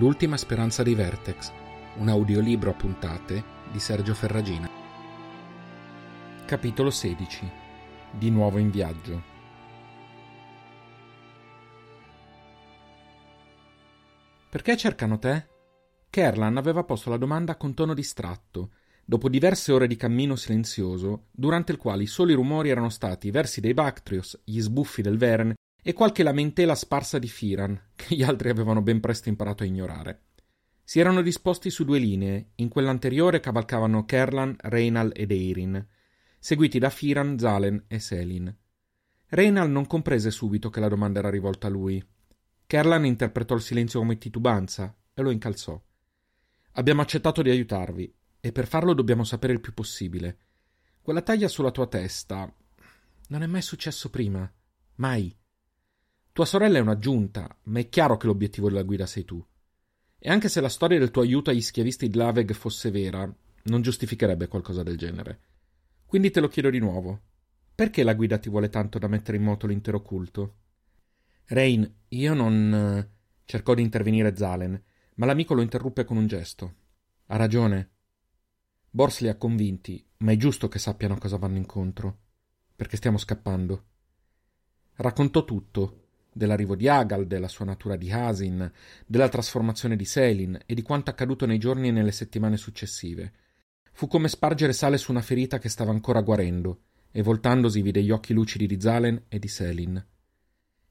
L'ultima speranza dei Vertex, un audiolibro a puntate di Sergio Ferragina. Capitolo 16. Di nuovo in viaggio. Perché cercano te? Kerlan aveva posto la domanda con tono distratto, dopo diverse ore di cammino silenzioso, durante il quale i soli rumori erano stati i versi dei Bactrios, gli sbuffi del Veren e qualche lamentela sparsa di Firan, che gli altri avevano ben presto imparato a ignorare. Si erano disposti su due linee, in quella anteriore cavalcavano Kerlan, Reynal ed Eirin, seguiti da Firan, Zalen e Selin. Reynal non comprese subito che la domanda era rivolta a lui. Kerlan interpretò il silenzio come titubanza e lo incalzò. Abbiamo accettato di aiutarvi, e per farlo dobbiamo sapere il più possibile. Quella taglia sulla tua testa non è mai successo prima. Mai. Tua sorella è un'aggiunta, ma è chiaro che l'obiettivo della guida sei tu. E anche se la storia del tuo aiuto agli schiavisti di Laveg fosse vera, non giustificherebbe qualcosa del genere. Quindi te lo chiedo di nuovo. Perché la guida ti vuole tanto da mettere in moto l'intero culto? Rain, io non. cercò di intervenire Zalen, ma l'amico lo interruppe con un gesto. Ha ragione. Bors li ha convinti, ma è giusto che sappiano cosa vanno incontro. Perché stiamo scappando. Raccontò tutto, dell'arrivo di Agal, della sua natura di Hasin, della trasformazione di Selin e di quanto accaduto nei giorni e nelle settimane successive. Fu come spargere sale su una ferita che stava ancora guarendo, e voltandosi vide gli occhi lucidi di Zalen e di Selin.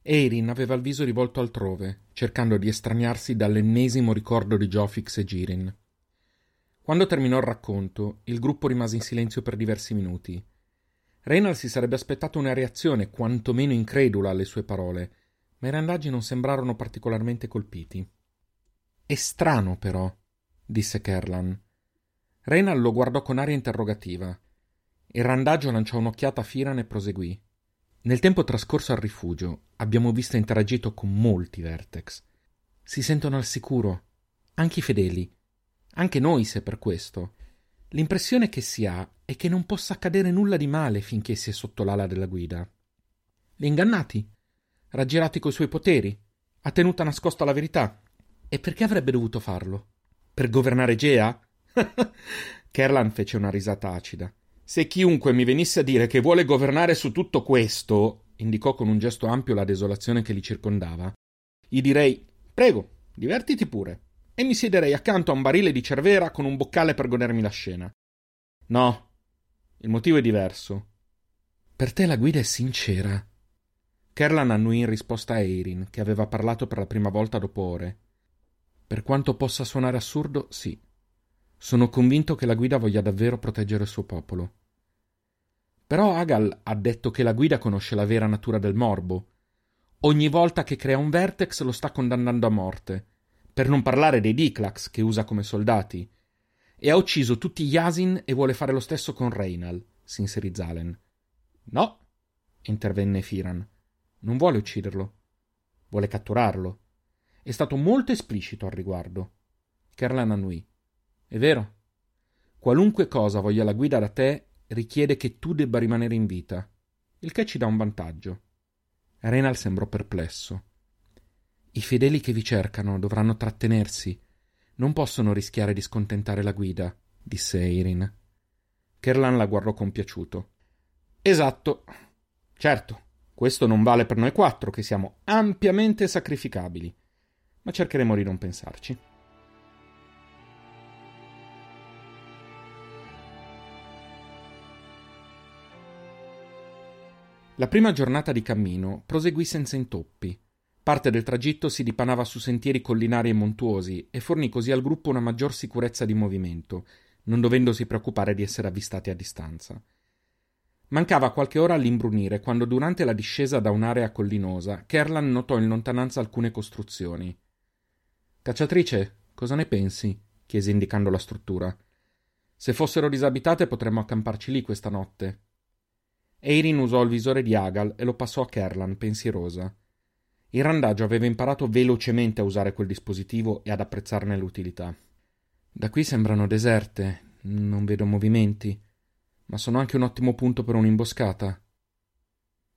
Eirin aveva il viso rivolto altrove, cercando di estraniarsi dall'ennesimo ricordo di Jofix e Girin. Quando terminò il racconto, il gruppo rimase in silenzio per diversi minuti. Reynald si sarebbe aspettato una reazione quantomeno incredula alle sue parole, ma i randaggi non sembrarono particolarmente colpiti. È strano, però, disse Kerlan. Reynald lo guardò con aria interrogativa. Il randaggio lanciò un'occhiata a Firan e proseguì. Nel tempo trascorso al rifugio abbiamo visto interagito con molti Vertex. Si sentono al sicuro, anche i fedeli, anche noi se per questo. L'impressione che si ha è che non possa accadere nulla di male finché si è sotto l'ala della guida. Li ingannati, raggirati coi suoi poteri, ha tenuta nascosta la verità. E perché avrebbe dovuto farlo? Per governare Gea? Kerlan fece una risata acida. Se chiunque mi venisse a dire che vuole governare su tutto questo, indicò con un gesto ampio la desolazione che li circondava, gli direi: Prego, divertiti pure. E mi siederei accanto a un barile di cervera con un boccale per godermi la scena. No, il motivo è diverso. Per te la guida è sincera. Kerlan annuì in risposta a Eirin, che aveva parlato per la prima volta dopo ore. Per quanto possa suonare assurdo, sì. Sono convinto che la guida voglia davvero proteggere il suo popolo. Però Agal ha detto che la guida conosce la vera natura del morbo. Ogni volta che crea un vertex lo sta condannando a morte, per non parlare dei Diclax che usa come soldati. E ha ucciso tutti gli Asin e vuole fare lo stesso con Reynal, si inserì Zalen. No, intervenne Firan. Non vuole ucciderlo. Vuole catturarlo. È stato molto esplicito al riguardo. Kerlan annui. È vero. Qualunque cosa voglia la guida da te richiede che tu debba rimanere in vita, il che ci dà un vantaggio. Renal sembrò perplesso. I fedeli che vi cercano dovranno trattenersi. Non possono rischiare di scontentare la guida, disse Eirin. Kerlan la guardò compiaciuto. Esatto. Certo, questo non vale per noi quattro, che siamo ampiamente sacrificabili, ma cercheremo di non pensarci. La prima giornata di cammino proseguì senza intoppi. Parte del tragitto si dipanava su sentieri collinari e montuosi e fornì così al gruppo una maggior sicurezza di movimento, non dovendosi preoccupare di essere avvistati a distanza. Mancava qualche ora all'imbrunire quando durante la discesa da un'area collinosa Kerlan notò in lontananza alcune costruzioni. Cacciatrice, cosa ne pensi? chiese indicando la struttura. Se fossero disabitate potremmo accamparci lì questa notte. Eirin usò il visore di Agal e lo passò a Kerlan, pensierosa. Il randaggio aveva imparato velocemente a usare quel dispositivo e ad apprezzarne l'utilità. Da qui sembrano deserte, non vedo movimenti ma sono anche un ottimo punto per un'imboscata.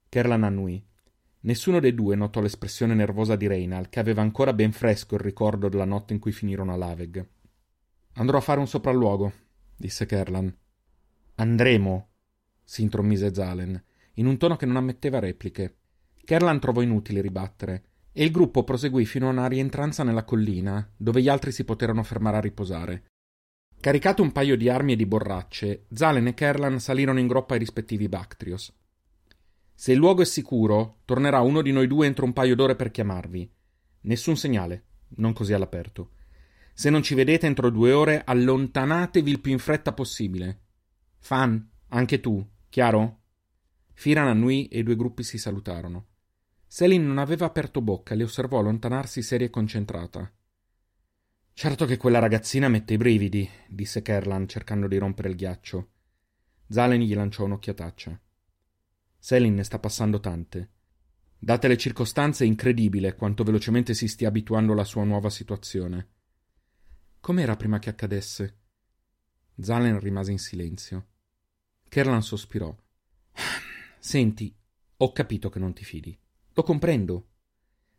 Kerlan annui. Nessuno dei due notò l'espressione nervosa di Reynal, che aveva ancora ben fresco il ricordo della notte in cui finirono a Laveg. Andrò a fare un sopralluogo, disse Kerlan. Andremo, si intromise Zalen, in un tono che non ammetteva repliche. Kerlan trovò inutile ribattere, e il gruppo proseguì fino a una rientranza nella collina, dove gli altri si poterono fermare a riposare. Caricato un paio di armi e di borracce, Zalen e Kerlan salirono in groppa ai rispettivi Bactrios. Se il luogo è sicuro, tornerà uno di noi due entro un paio d'ore per chiamarvi. Nessun segnale, non così all'aperto. Se non ci vedete entro due ore, allontanatevi il più in fretta possibile. Fan, anche tu, chiaro? Firan annui e i due gruppi si salutarono. Selin non aveva aperto bocca e le osservò allontanarsi seria e concentrata. Certo che quella ragazzina mette i brividi, disse Kerlan cercando di rompere il ghiaccio. Zalen gli lanciò un'occhiataccia. Selin ne sta passando tante. Date le circostanze, è incredibile quanto velocemente si stia abituando alla sua nuova situazione. Com'era prima che accadesse? Zalen rimase in silenzio. Kerlan sospirò. Senti, ho capito che non ti fidi. Lo comprendo.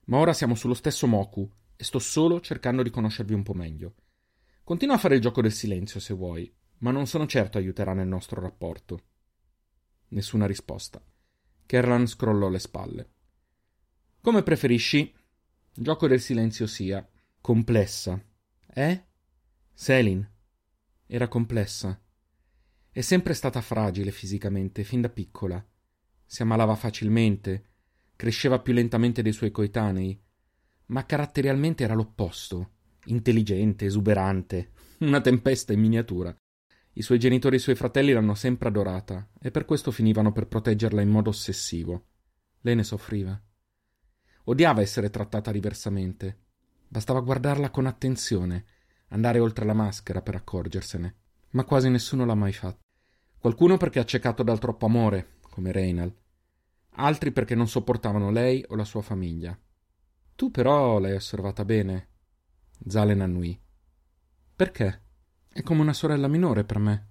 Ma ora siamo sullo stesso Moku e sto solo cercando di conoscervi un po' meglio. Continua a fare il gioco del silenzio se vuoi, ma non sono certo aiuterà nel nostro rapporto. Nessuna risposta. Kerlan scrollò le spalle. Come preferisci? Gioco del silenzio sia. Complessa. Eh? Selin. Era complessa. È sempre stata fragile fisicamente, fin da piccola. Si ammalava facilmente, cresceva più lentamente dei suoi coetanei, ma caratterialmente era l'opposto. Intelligente, esuberante, una tempesta in miniatura. I suoi genitori e i suoi fratelli l'hanno sempre adorata e per questo finivano per proteggerla in modo ossessivo. Lei ne soffriva. Odiava essere trattata diversamente. Bastava guardarla con attenzione, andare oltre la maschera per accorgersene. Ma quasi nessuno l'ha mai fatto. Qualcuno perché accecato dal troppo amore, come Reynal. Altri perché non sopportavano lei o la sua famiglia. Tu però l'hai osservata bene. Zalen annui. Perché? È come una sorella minore per me,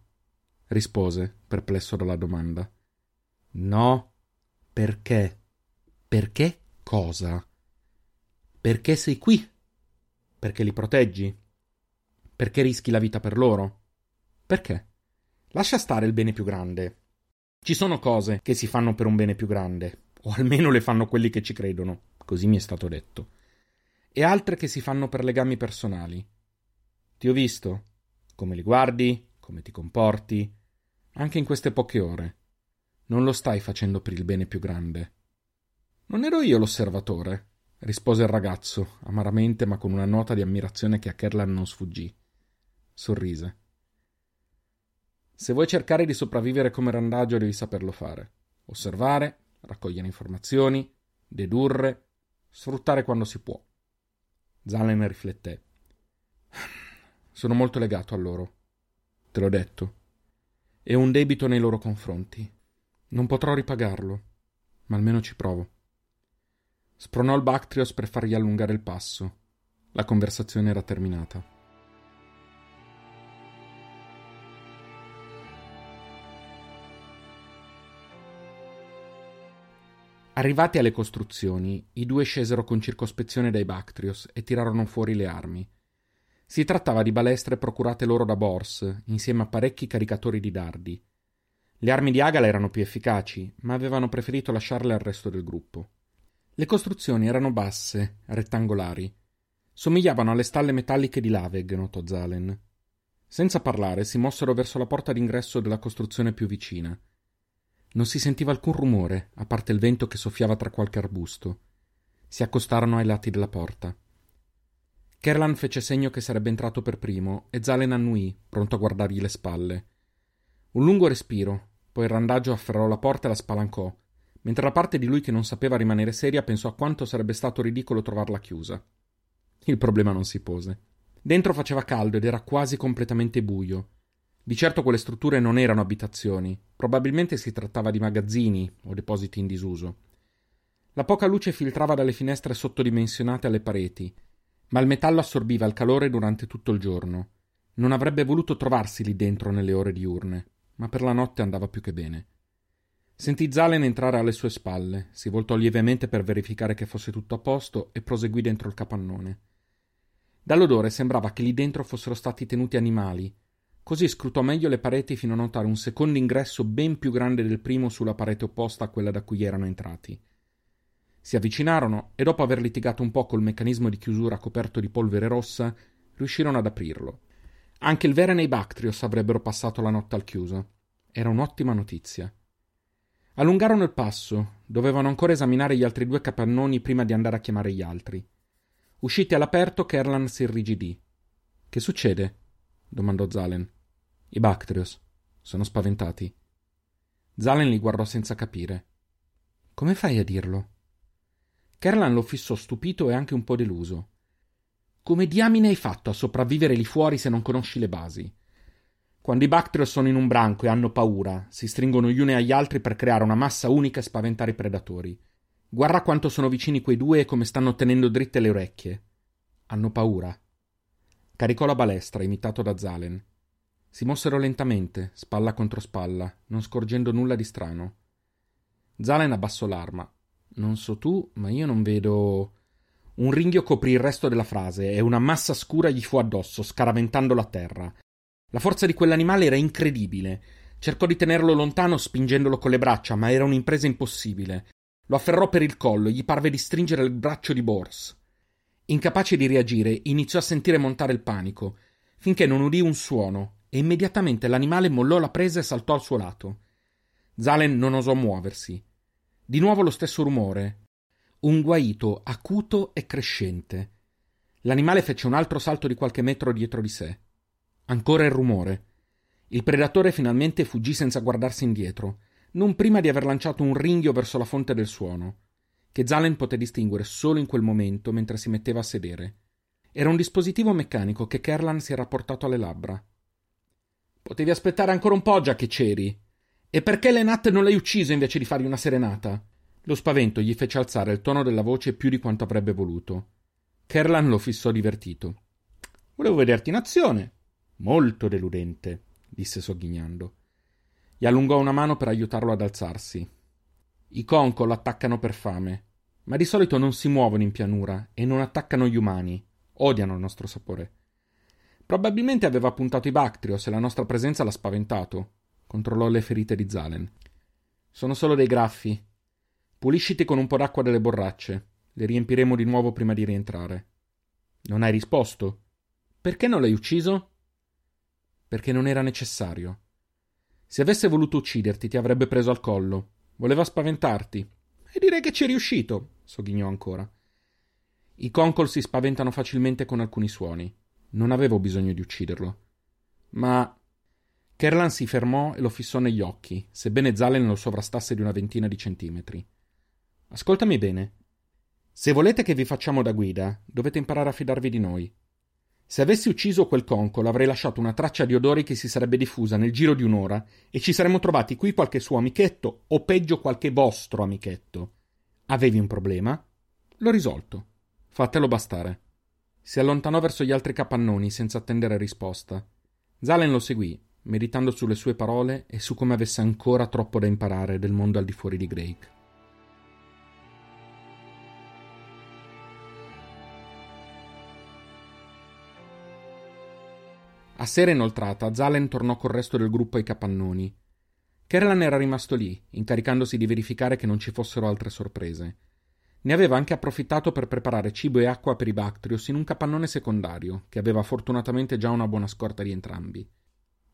rispose, perplesso dalla domanda. No, perché? Perché cosa? Perché sei qui? Perché li proteggi? Perché rischi la vita per loro? Perché? Lascia stare il bene più grande. Ci sono cose che si fanno per un bene più grande, o almeno le fanno quelli che ci credono, così mi è stato detto, e altre che si fanno per legami personali. Ti ho visto, come li guardi, come ti comporti, anche in queste poche ore. Non lo stai facendo per il bene più grande. Non ero io l'osservatore, rispose il ragazzo, amaramente ma con una nota di ammirazione che a Kerlan non sfuggì. Sorrise. Se vuoi cercare di sopravvivere come randagio devi saperlo fare. Osservare, raccogliere informazioni, dedurre, sfruttare quando si può. Zalen rifletté. Sono molto legato a loro. Te l'ho detto. E un debito nei loro confronti. Non potrò ripagarlo, ma almeno ci provo. Spronò il Bactrios per fargli allungare il passo. La conversazione era terminata. Arrivati alle costruzioni, i due scesero con circospezione dai Bactrios e tirarono fuori le armi. Si trattava di balestre procurate loro da Bors, insieme a parecchi caricatori di dardi. Le armi di Agala erano più efficaci, ma avevano preferito lasciarle al resto del gruppo. Le costruzioni erano basse, rettangolari. Somigliavano alle stalle metalliche di Laveg, notò Zalen. Senza parlare, si mossero verso la porta d'ingresso della costruzione più vicina. Non si sentiva alcun rumore, a parte il vento che soffiava tra qualche arbusto. Si accostarono ai lati della porta. Kerlan fece segno che sarebbe entrato per primo e Zalen annui, pronto a guardargli le spalle. Un lungo respiro, poi il randagio afferrò la porta e la spalancò, mentre la parte di lui che non sapeva rimanere seria pensò a quanto sarebbe stato ridicolo trovarla chiusa. Il problema non si pose. Dentro faceva caldo ed era quasi completamente buio. Di certo quelle strutture non erano abitazioni, probabilmente si trattava di magazzini o depositi in disuso. La poca luce filtrava dalle finestre sottodimensionate alle pareti ma il metallo assorbiva il calore durante tutto il giorno. Non avrebbe voluto trovarsi lì dentro nelle ore diurne, ma per la notte andava più che bene. Sentì Zalen entrare alle sue spalle, si voltò lievemente per verificare che fosse tutto a posto e proseguì dentro il capannone. Dall'odore sembrava che lì dentro fossero stati tenuti animali, così scrutò meglio le pareti fino a notare un secondo ingresso ben più grande del primo sulla parete opposta a quella da cui erano entrati. Si avvicinarono e dopo aver litigato un po' col meccanismo di chiusura coperto di polvere rossa, riuscirono ad aprirlo. Anche il Veren e i Bactrios avrebbero passato la notte al chiuso. Era un'ottima notizia. Allungarono il passo, dovevano ancora esaminare gli altri due capannoni prima di andare a chiamare gli altri. Usciti all'aperto, Kerlan si irrigidì. Che succede? Domandò Zalen. I Bactrios. Sono spaventati. Zalen li guardò senza capire. Come fai a dirlo? Kerlan lo fissò stupito e anche un po' deluso. Come diamine hai fatto a sopravvivere lì fuori se non conosci le basi? Quando i Bactrios sono in un branco e hanno paura, si stringono gli uni agli altri per creare una massa unica e spaventare i predatori. Guarda quanto sono vicini quei due e come stanno tenendo dritte le orecchie. Hanno paura. Caricò la balestra, imitato da Zalen. Si mossero lentamente, spalla contro spalla, non scorgendo nulla di strano. Zalen abbassò l'arma. Non so tu, ma io non vedo. Un ringhio coprì il resto della frase e una massa scura gli fu addosso, scaraventandolo a terra. La forza di quell'animale era incredibile. Cercò di tenerlo lontano spingendolo con le braccia, ma era un'impresa impossibile. Lo afferrò per il collo e gli parve di stringere il braccio di Bors. Incapace di reagire, iniziò a sentire montare il panico, finché non udì un suono, e immediatamente l'animale mollò la presa e saltò al suo lato. Zalen non osò muoversi. Di nuovo lo stesso rumore. Un guaito acuto e crescente. L'animale fece un altro salto di qualche metro dietro di sé. Ancora il rumore. Il predatore finalmente fuggì senza guardarsi indietro, non prima di aver lanciato un ringhio verso la fonte del suono, che Zalen poté distinguere solo in quel momento mentre si metteva a sedere. Era un dispositivo meccanico che Kerlan si era portato alle labbra. Potevi aspettare ancora un po' già che c'eri. E perché Lenat non l'hai ucciso invece di fargli una serenata? Lo spavento gli fece alzare il tono della voce più di quanto avrebbe voluto. Kerlan lo fissò divertito. Volevo vederti in azione. Molto deludente, disse sogghignando. Gli allungò una mano per aiutarlo ad alzarsi. I concol attaccano per fame, ma di solito non si muovono in pianura e non attaccano gli umani. Odiano il nostro sapore. Probabilmente aveva puntato i Bactrios e la nostra presenza l'ha spaventato. Controllò le ferite di Zalen. Sono solo dei graffi. Pulisciti con un po' d'acqua delle borracce. Le riempiremo di nuovo prima di rientrare. Non hai risposto? Perché non l'hai ucciso? perché non era necessario. Se avesse voluto ucciderti, ti avrebbe preso al collo. Voleva spaventarti. E direi che ci è riuscito, sogghignò ancora. I concol si spaventano facilmente con alcuni suoni. Non avevo bisogno di ucciderlo. Ma. Kerlan si fermò e lo fissò negli occhi, sebbene Zalen lo sovrastasse di una ventina di centimetri. Ascoltami bene. Se volete che vi facciamo da guida, dovete imparare a fidarvi di noi. Se avessi ucciso quel concolo avrei lasciato una traccia di odori che si sarebbe diffusa nel giro di un'ora e ci saremmo trovati qui qualche suo amichetto o peggio qualche vostro amichetto. Avevi un problema? L'ho risolto. Fatelo bastare. Si allontanò verso gli altri capannoni senza attendere risposta. Zalen lo seguì, meditando sulle sue parole e su come avesse ancora troppo da imparare del mondo al di fuori di Drake. A sera inoltrata, Zalen tornò col resto del gruppo ai capannoni. Kerlan era rimasto lì, incaricandosi di verificare che non ci fossero altre sorprese. Ne aveva anche approfittato per preparare cibo e acqua per i Bactrios in un capannone secondario, che aveva fortunatamente già una buona scorta di entrambi.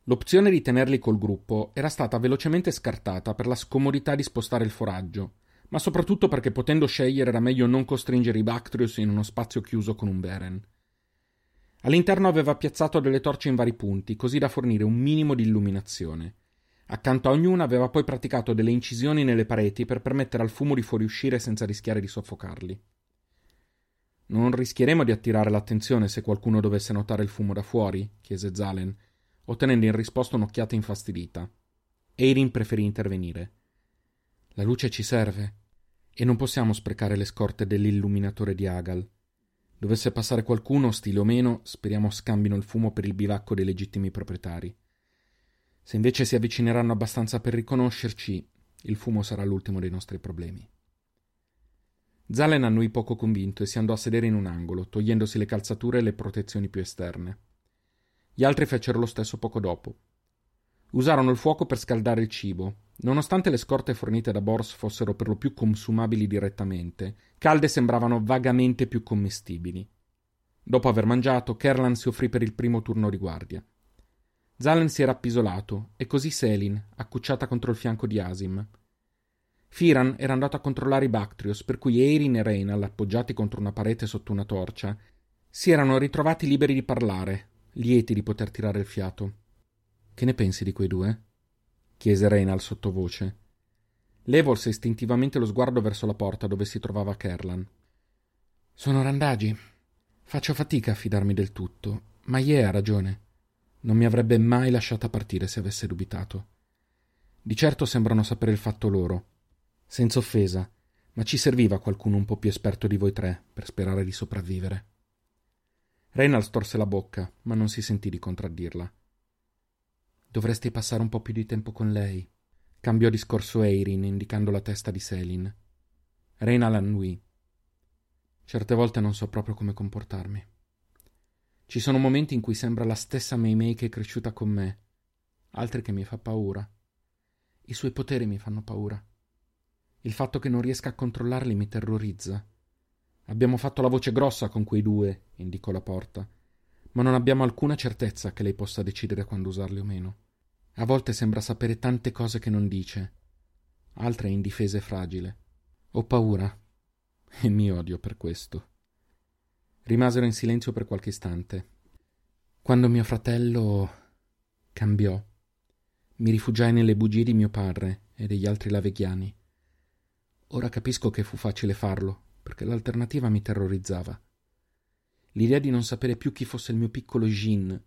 L'opzione di tenerli col gruppo era stata velocemente scartata per la scomodità di spostare il foraggio, ma soprattutto perché potendo scegliere era meglio non costringere i Bactrios in uno spazio chiuso con un Beren. All'interno aveva piazzato delle torce in vari punti, così da fornire un minimo di illuminazione. Accanto a ognuna aveva poi praticato delle incisioni nelle pareti per permettere al fumo di fuoriuscire senza rischiare di soffocarli. Non rischieremo di attirare l'attenzione se qualcuno dovesse notare il fumo da fuori? chiese Zalen, ottenendo in risposta un'occhiata infastidita. Eirin preferì intervenire. La luce ci serve, e non possiamo sprecare le scorte dell'illuminatore di Agal. Dovesse passare qualcuno, stile o meno, speriamo scambino il fumo per il bivacco dei legittimi proprietari. Se invece si avvicineranno abbastanza per riconoscerci, Il fumo sarà l'ultimo dei nostri problemi. Zalen annui poco convinto e si andò a sedere in un angolo, togliendosi le calzature e le protezioni più esterne. Gli altri fecero lo stesso poco dopo. Usarono il fuoco per scaldare il cibo. Nonostante le scorte fornite da Bors fossero per lo più consumabili direttamente, calde sembravano vagamente più commestibili. Dopo aver mangiato, Kerlan si offrì per il primo turno di guardia. Zalen si era appisolato, e così Selin, accucciata contro il fianco di Asim. Firan era andato a controllare i Bactrios, per cui Eirin e Reinal, appoggiati contro una parete sotto una torcia, si erano ritrovati liberi di parlare, lieti di poter tirare il fiato. Che ne pensi di quei due? chiese Reinal sottovoce. Lei volse istintivamente lo sguardo verso la porta dove si trovava Kerlan. Sono randagi, Faccio fatica a fidarmi del tutto, ma Ye ha ragione. Non mi avrebbe mai lasciata partire se avesse dubitato. Di certo sembrano sapere il fatto loro. Senza offesa, ma ci serviva qualcuno un po' più esperto di voi tre per sperare di sopravvivere. Reynald storse la bocca, ma non si sentì di contraddirla. Dovresti passare un po' più di tempo con lei. Cambiò discorso Eirin, indicando la testa di Selin. Reynald annui. Certe volte non so proprio come comportarmi. Ci sono momenti in cui sembra la stessa Mei Mei che è cresciuta con me, altri che mi fa paura. I suoi poteri mi fanno paura. Il fatto che non riesca a controllarli mi terrorizza. Abbiamo fatto la voce grossa con quei due, indicò la porta, ma non abbiamo alcuna certezza che lei possa decidere quando usarli o meno. A volte sembra sapere tante cose che non dice, altre è indifesa e fragile. Ho paura e mi odio per questo. Rimasero in silenzio per qualche istante. Quando mio fratello cambiò, mi rifugiai nelle bugie di mio padre e degli altri laveghiani. Ora capisco che fu facile farlo, perché l'alternativa mi terrorizzava. L'idea di non sapere più chi fosse il mio piccolo Jin,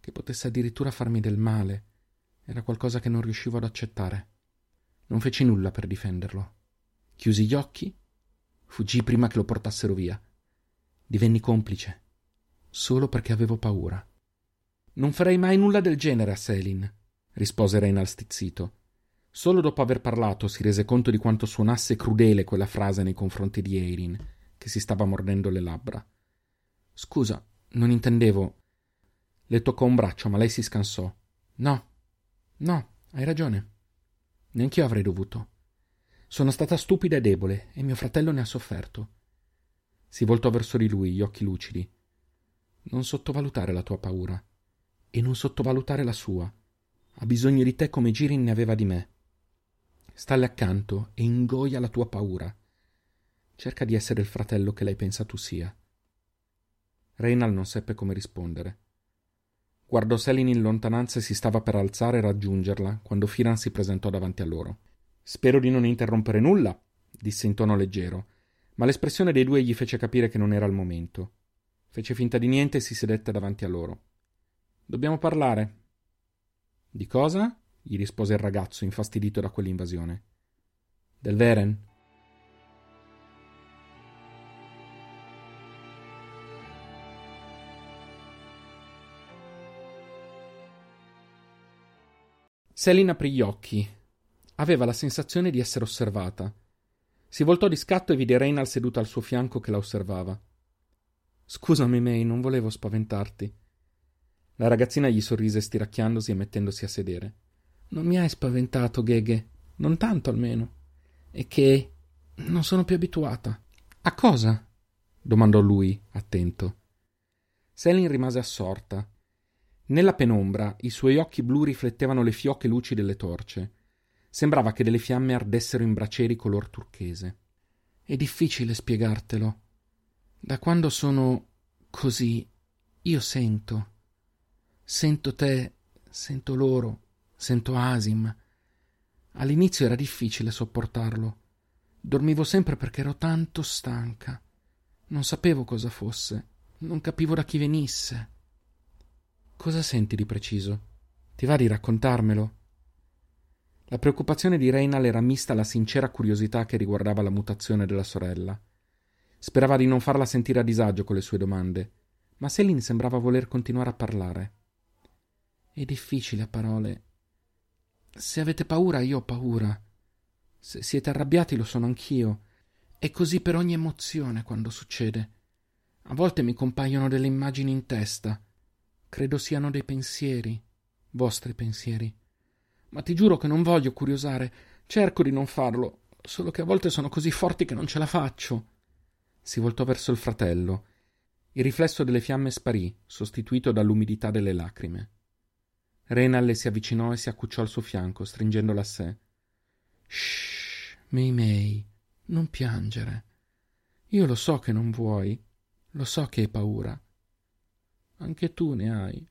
che potesse addirittura farmi del male, era qualcosa che non riuscivo ad accettare. Non feci nulla per difenderlo. Chiusi gli occhi Fuggii prima che lo portassero via. Divenni complice, solo perché avevo paura. Non farei mai nulla del genere a Selin, rispose Reynal stizzito. Solo dopo aver parlato si rese conto di quanto suonasse crudele quella frase nei confronti di Eirin, che si stava mordendo le labbra. Scusa, non intendevo. Le toccò un braccio, ma lei si scansò. No, no, hai ragione. Neanch'io avrei dovuto. Sono stata stupida e debole, e mio fratello ne ha sofferto. Si voltò verso di lui, gli occhi lucidi. Non sottovalutare la tua paura, e non sottovalutare la sua. Ha bisogno di te come Girin ne aveva di me. Stalle accanto e ingoia la tua paura. Cerca di essere il fratello che lei pensa tu sia. Reynal non seppe come rispondere. Guardò Selin in lontananza e si stava per alzare e raggiungerla quando Firan si presentò davanti a loro. Spero di non interrompere nulla, disse in tono leggero, ma l'espressione dei due gli fece capire che non era il momento. Fece finta di niente e si sedette davanti a loro. Dobbiamo parlare. Di cosa? gli rispose il ragazzo, infastidito da quell'invasione. Del Veren? Selin aprì gli occhi Aveva la sensazione di essere osservata. Si voltò di scatto e vide Reynal seduta al suo fianco che la osservava. Scusami, May, non volevo spaventarti. La ragazzina gli sorrise stiracchiandosi e mettendosi a sedere. Non mi hai spaventato, Gheghe. Non tanto almeno. È che non sono più abituata. A cosa? domandò lui, attento. Selin rimase assorta. Nella penombra i suoi occhi blu riflettevano le fioche luci delle torce. Sembrava che delle fiamme ardessero in bracieri color turchese. È difficile spiegartelo. Da quando sono così, io sento. Sento te, sento loro, sento Asim. All'inizio era difficile sopportarlo. Dormivo sempre perché ero tanto stanca. Non sapevo cosa fosse, non capivo da chi venisse. Cosa senti di preciso? Ti va di raccontarmelo? La preoccupazione di Reynal era mista alla sincera curiosità che riguardava la mutazione della sorella. Sperava di non farla sentire a disagio con le sue domande, ma Selin sembrava voler continuare a parlare. È difficile a parole. Se avete paura, io ho paura. Se siete arrabbiati lo sono anch'io. È così per ogni emozione quando succede. A volte mi compaiono delle immagini in testa. Credo siano dei pensieri, vostri pensieri. Ma ti giuro che non voglio curiosare. Cerco di non farlo, solo che a volte sono così forti che non ce la faccio. Si voltò verso il fratello. Il riflesso delle fiamme sparì, sostituito dall'umidità delle lacrime. Renal le si avvicinò e si accucciò al suo fianco, stringendola a sé. Shh, Mei Mei, non piangere. Io lo so che non vuoi, lo so che hai paura. Anche tu ne hai.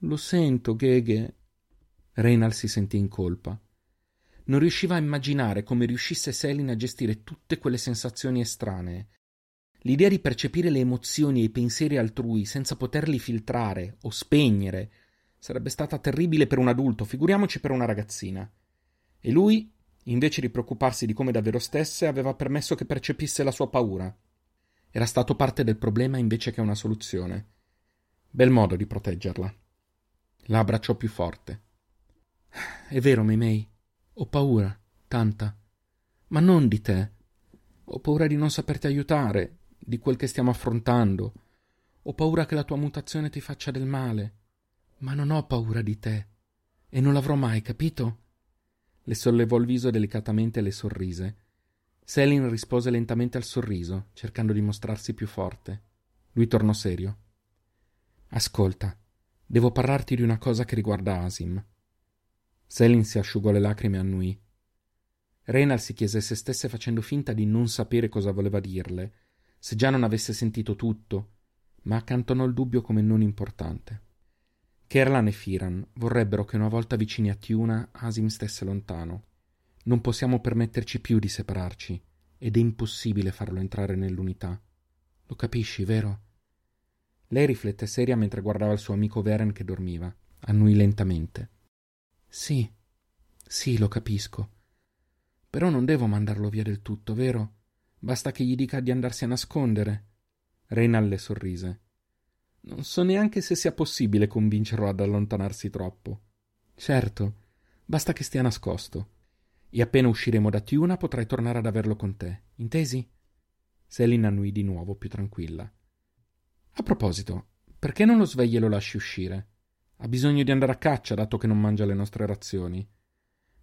Lo sento, Gheghe. Renal si sentì in colpa. Non riusciva a immaginare come riuscisse Selin a gestire tutte quelle sensazioni estranee. L'idea di percepire le emozioni e i pensieri altrui senza poterli filtrare o spegnere sarebbe stata terribile per un adulto, figuriamoci per una ragazzina. E lui, invece di preoccuparsi di come davvero stesse, aveva permesso che percepisse la sua paura. Era stato parte del problema invece che una soluzione. Bel modo di proteggerla. La abbracciò più forte. È vero, Meimei. Ho paura, tanta. Ma non di te. Ho paura di non saperti aiutare, di quel che stiamo affrontando. Ho paura che la tua mutazione ti faccia del male. Ma non ho paura di te. E non l'avrò mai, capito? Le sollevò il viso delicatamente e le sorrise. Selin rispose lentamente al sorriso, cercando di mostrarsi più forte. Lui tornò serio. Ascolta, devo parlarti di una cosa che riguarda Asim. Selin si asciugò le lacrime e annui. Renal si chiese se stesse facendo finta di non sapere cosa voleva dirle, se già non avesse sentito tutto, ma accantonò il dubbio come non importante. Kerlan e Firan vorrebbero che una volta vicini a Tiuna Asim stesse lontano. Non possiamo permetterci più di separarci, ed è impossibile farlo entrare nell'unità. Lo capisci, vero? Lei riflette seria mentre guardava il suo amico Veren che dormiva. Annui lentamente. Sì, sì, lo capisco. Però non devo mandarlo via del tutto, vero? Basta che gli dica di andarsi a nascondere. Reynal le sorrise. Non so neanche se sia possibile convincerlo ad allontanarsi troppo. Certo, basta che stia nascosto. E appena usciremo da Tiuna potrai tornare ad averlo con te, intesi? Selin annui di nuovo, più tranquilla. A proposito, perché non lo svegli e lo lasci uscire? Ha bisogno di andare a caccia, dato che non mangia le nostre razioni.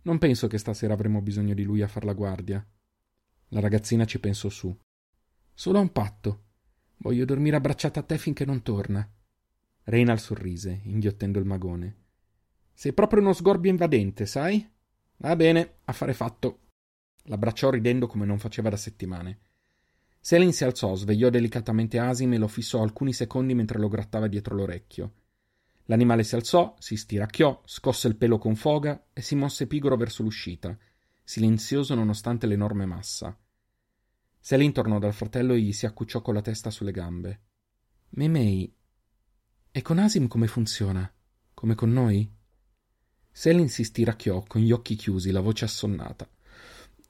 Non penso che stasera avremo bisogno di lui a far la guardia. La ragazzina ci pensò su. Solo a un patto. Voglio dormire abbracciata a te finché non torna. Reynal sorrise, inghiottendo il magone. Sei proprio uno sgorbio invadente, sai? Va bene, affare fatto. L'abbracciò ridendo come non faceva da settimane. Selin si alzò, svegliò delicatamente Asim e lo fissò alcuni secondi mentre lo grattava dietro l'orecchio. L'animale si alzò, si stiracchiò, scosse il pelo con foga e si mosse pigro verso l'uscita, silenzioso nonostante l'enorme massa. Selin tornò dal fratello e gli si accucciò con la testa sulle gambe. Memei, e con Asim come funziona? Come con noi? Selin si stiracchiò con gli occhi chiusi, la voce assonnata.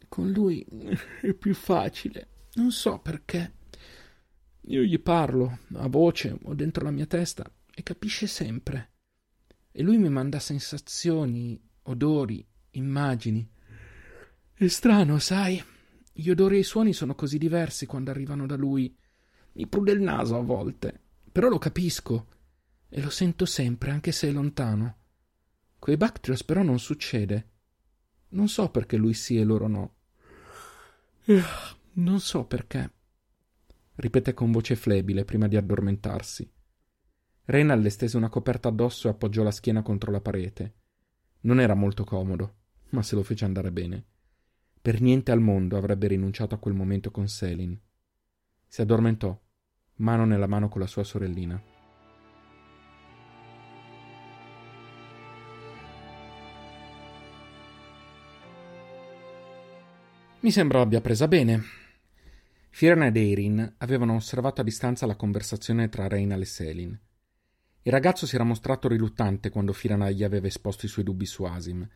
Con lui è più facile. Non so perché. Io gli parlo, a voce o dentro la mia testa, e capisce sempre. E lui mi manda sensazioni, odori, immagini. È strano, sai? Gli odori e i suoni sono così diversi quando arrivano da lui. Mi prude il naso a volte, però lo capisco e lo sento sempre, anche se è lontano. Coi Bactrios però non succede. Non so perché lui sì e loro no. Non so perché. Ripeté con voce flebile prima di addormentarsi. Renal le stese una coperta addosso e appoggiò la schiena contro la parete. Non era molto comodo, ma se lo fece andare bene. Per niente al mondo avrebbe rinunciato a quel momento con Selin. Si addormentò, mano nella mano con la sua sorellina. Mi sembra l'abbia presa bene. Fiona ed Erin avevano osservato a distanza la conversazione tra Reina e Selin. Il ragazzo si era mostrato riluttante quando Firana gli aveva esposto i suoi dubbi su Asim,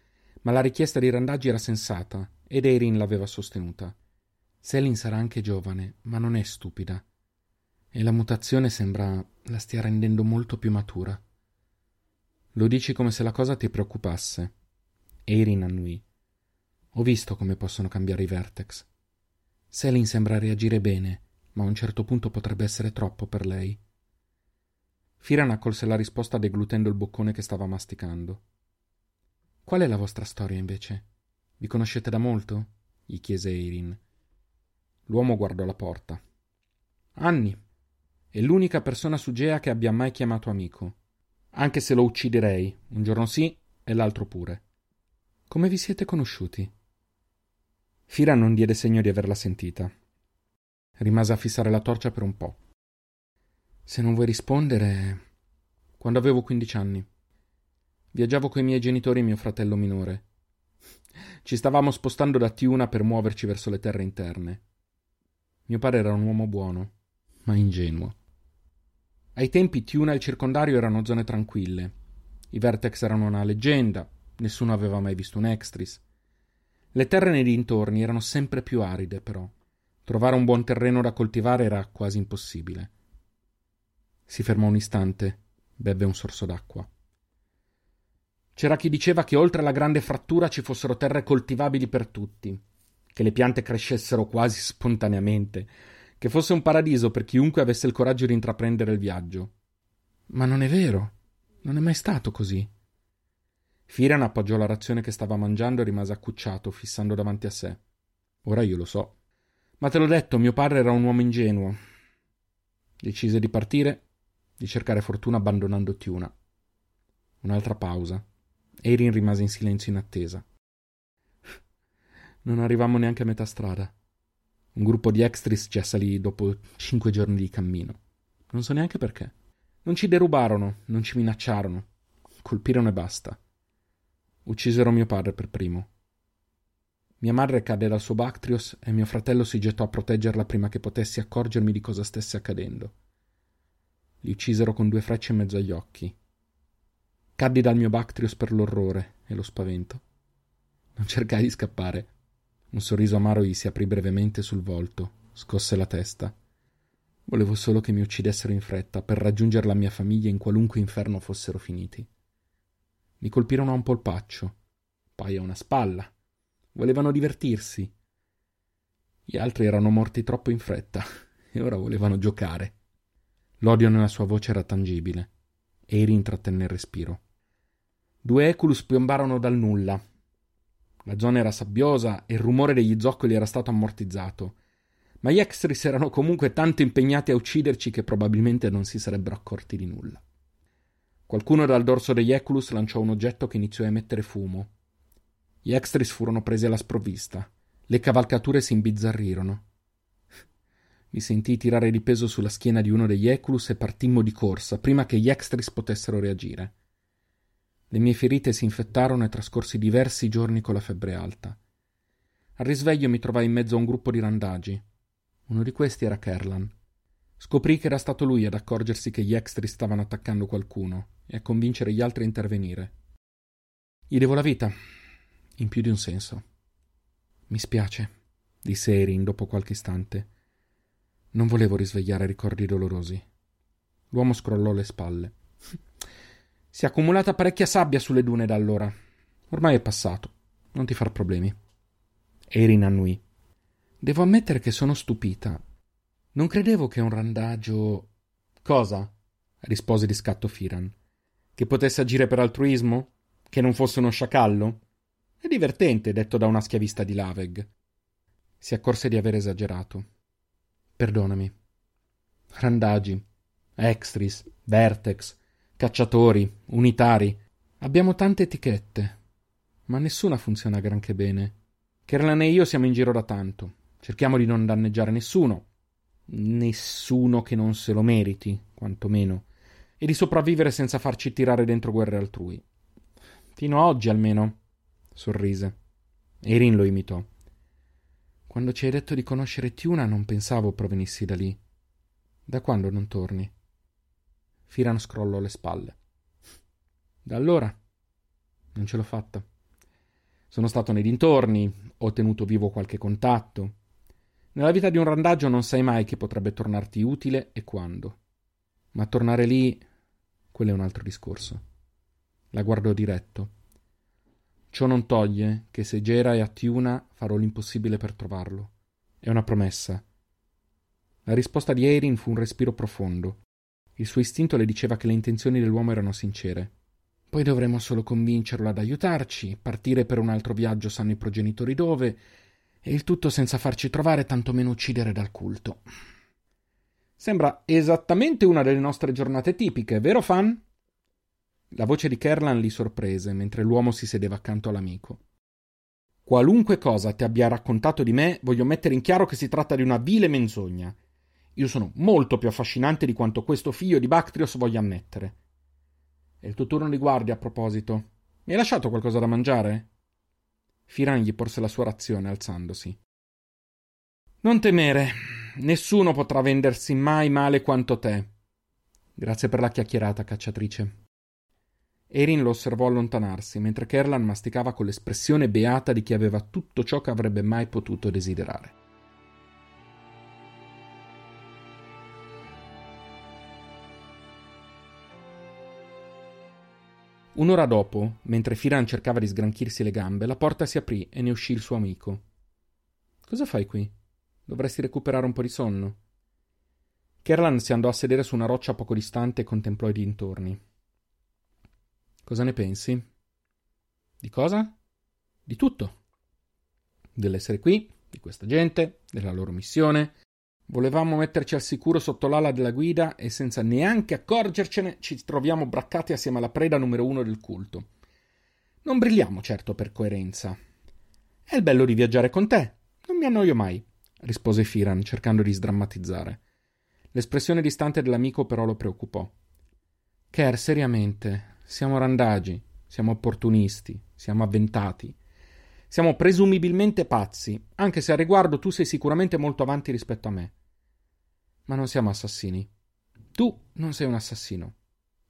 ma la richiesta di randaggi era sensata ed Erin l'aveva sostenuta. Selin sarà anche giovane, ma non è stupida. E la mutazione sembra la stia rendendo molto più matura. Lo dici come se la cosa ti preoccupasse. Erin annui. Ho visto come possono cambiare i vertex. Selin sembra reagire bene, ma a un certo punto potrebbe essere troppo per lei. Firan accolse la risposta deglutendo il boccone che stava masticando. Qual è la vostra storia, invece? Vi conoscete da molto? gli chiese Eirin. L'uomo guardò la porta. Anni. È l'unica persona su Gea che abbia mai chiamato amico. Anche se lo ucciderei, un giorno sì e l'altro pure. Come vi siete conosciuti? Fira non diede segno di averla sentita. Rimase a fissare la torcia per un po'. Se non vuoi rispondere. Quando avevo quindici anni. Viaggiavo coi miei genitori e mio fratello minore. Ci stavamo spostando da Tiuna per muoverci verso le terre interne. Mio padre era un uomo buono, ma ingenuo. Ai tempi Tiuna e il circondario erano zone tranquille. I Vertex erano una leggenda, nessuno aveva mai visto un Extris. Le terre nei dintorni erano sempre più aride, però. Trovare un buon terreno da coltivare era quasi impossibile. Si fermò un istante, bevve un sorso d'acqua. C'era chi diceva che oltre alla grande frattura ci fossero terre coltivabili per tutti, che le piante crescessero quasi spontaneamente, che fosse un paradiso per chiunque avesse il coraggio di intraprendere il viaggio. Ma non è vero, non è mai stato così. Firan appoggiò la razione che stava mangiando e rimase accucciato, fissando davanti a sé. Ora io lo so. Ma te l'ho detto, mio padre era un uomo ingenuo. Decise di partire, di cercare fortuna abbandonando Tiuna. Un'altra pausa. Erin rimase in silenzio in attesa. Non arrivammo neanche a metà strada. Un gruppo di extris ci assalì dopo cinque giorni di cammino. Non so neanche perché. Non ci derubarono, non ci minacciarono. Colpirono e basta. Uccisero mio padre per primo. Mia madre cadde dal suo Bactrios e mio fratello si gettò a proteggerla prima che potessi accorgermi di cosa stesse accadendo. Li uccisero con due frecce in mezzo agli occhi. Caddi dal mio Bactrios per l'orrore e lo spavento. Non cercai di scappare. Un sorriso amaro gli si aprì brevemente sul volto, scosse la testa. Volevo solo che mi uccidessero in fretta per raggiungere la mia famiglia in qualunque inferno fossero finiti. Mi colpirono a un polpaccio, poi a una spalla. Volevano divertirsi. Gli altri erano morti troppo in fretta e ora volevano giocare. L'odio nella sua voce era tangibile. Eri intrattenne il respiro. Due Eculus piombarono dal nulla. La zona era sabbiosa e il rumore degli zoccoli era stato ammortizzato. Ma gli Extris erano comunque tanto impegnati a ucciderci che probabilmente non si sarebbero accorti di nulla. Qualcuno dal dorso degli Eculus lanciò un oggetto che iniziò a emettere fumo. Gli Extris furono presi alla sprovvista. Le cavalcature si imbizzarrirono. Mi sentii tirare di peso sulla schiena di uno degli Eculus e partimmo di corsa, prima che gli Extris potessero reagire. Le mie ferite si infettarono e trascorsi diversi giorni con la febbre alta. Al risveglio mi trovai in mezzo a un gruppo di randagi. Uno di questi era Kerlan. Scoprì che era stato lui ad accorgersi che gli extri stavano attaccando qualcuno e a convincere gli altri a intervenire. Gli devo la vita, in più di un senso. Mi spiace, disse Erin dopo qualche istante. Non volevo risvegliare ricordi dolorosi. L'uomo scrollò le spalle. Si è accumulata parecchia sabbia sulle dune da allora. Ormai è passato. Non ti far problemi. Erin annui. Devo ammettere che sono stupita. Non credevo che un randagio. Cosa? rispose di scatto Firan. Che potesse agire per altruismo? Che non fosse uno sciacallo? È divertente, detto da una schiavista di Laveg. Si accorse di aver esagerato. Perdonami. Randagi, extris, vertex, cacciatori, unitari. Abbiamo tante etichette, ma nessuna funziona granché bene. Kerlan e io siamo in giro da tanto. Cerchiamo di non danneggiare nessuno. Nessuno che non se lo meriti, quantomeno. E di sopravvivere senza farci tirare dentro guerre altrui. Fino a oggi, almeno. Sorrise. Erin lo imitò. Quando ci hai detto di conoscere Tiuna non pensavo provenissi da lì. Da quando non torni? Firan scrollò le spalle. Da allora non ce l'ho fatta. Sono stato nei dintorni, ho tenuto vivo qualche contatto. Nella vita di un randaggio non sai mai che potrebbe tornarti utile e quando. Ma tornare lì, quello è un altro discorso. La guardò diretto. Ciò non toglie che se Gera è a Tiuna farò l'impossibile per trovarlo. È una promessa. La risposta di Erin fu un respiro profondo. Il suo istinto le diceva che le intenzioni dell'uomo erano sincere. Poi dovremo solo convincerlo ad aiutarci, partire per un altro viaggio sanno i progenitori dove, e il tutto senza farci trovare tantomeno uccidere dal culto. Sembra esattamente una delle nostre giornate tipiche, vero Fan? La voce di Kerlan li sorprese mentre l'uomo si sedeva accanto all'amico. Qualunque cosa ti abbia raccontato di me, voglio mettere in chiaro che si tratta di una vile menzogna. Io sono molto più affascinante di quanto questo figlio di Bactrios voglia ammettere. È il tuo turno di guardia a proposito. Mi hai lasciato qualcosa da mangiare? Firan gli porse la sua razione alzandosi. Non temere, nessuno potrà vendersi mai male quanto te. Grazie per la chiacchierata, cacciatrice. Erin lo osservò allontanarsi, mentre Kerlan masticava con l'espressione beata di chi aveva tutto ciò che avrebbe mai potuto desiderare. Un'ora dopo, mentre Firan cercava di sgranchirsi le gambe, la porta si aprì e ne uscì il suo amico. Cosa fai qui? Dovresti recuperare un po' di sonno. Kerlan si andò a sedere su una roccia poco distante e contemplò i dintorni. Cosa ne pensi? Di cosa? Di tutto. Dell'essere qui, di questa gente, della loro missione, Volevamo metterci al sicuro sotto l'ala della guida e senza neanche accorgercene ci troviamo braccati assieme alla preda numero uno del culto. Non brilliamo certo per coerenza. È il bello di viaggiare con te. Non mi annoio mai, rispose Firan, cercando di sdrammatizzare. L'espressione distante dell'amico però lo preoccupò. Ker, seriamente, siamo randagi, siamo opportunisti, siamo avventati. Siamo presumibilmente pazzi, anche se a riguardo tu sei sicuramente molto avanti rispetto a me. Ma non siamo assassini. Tu non sei un assassino.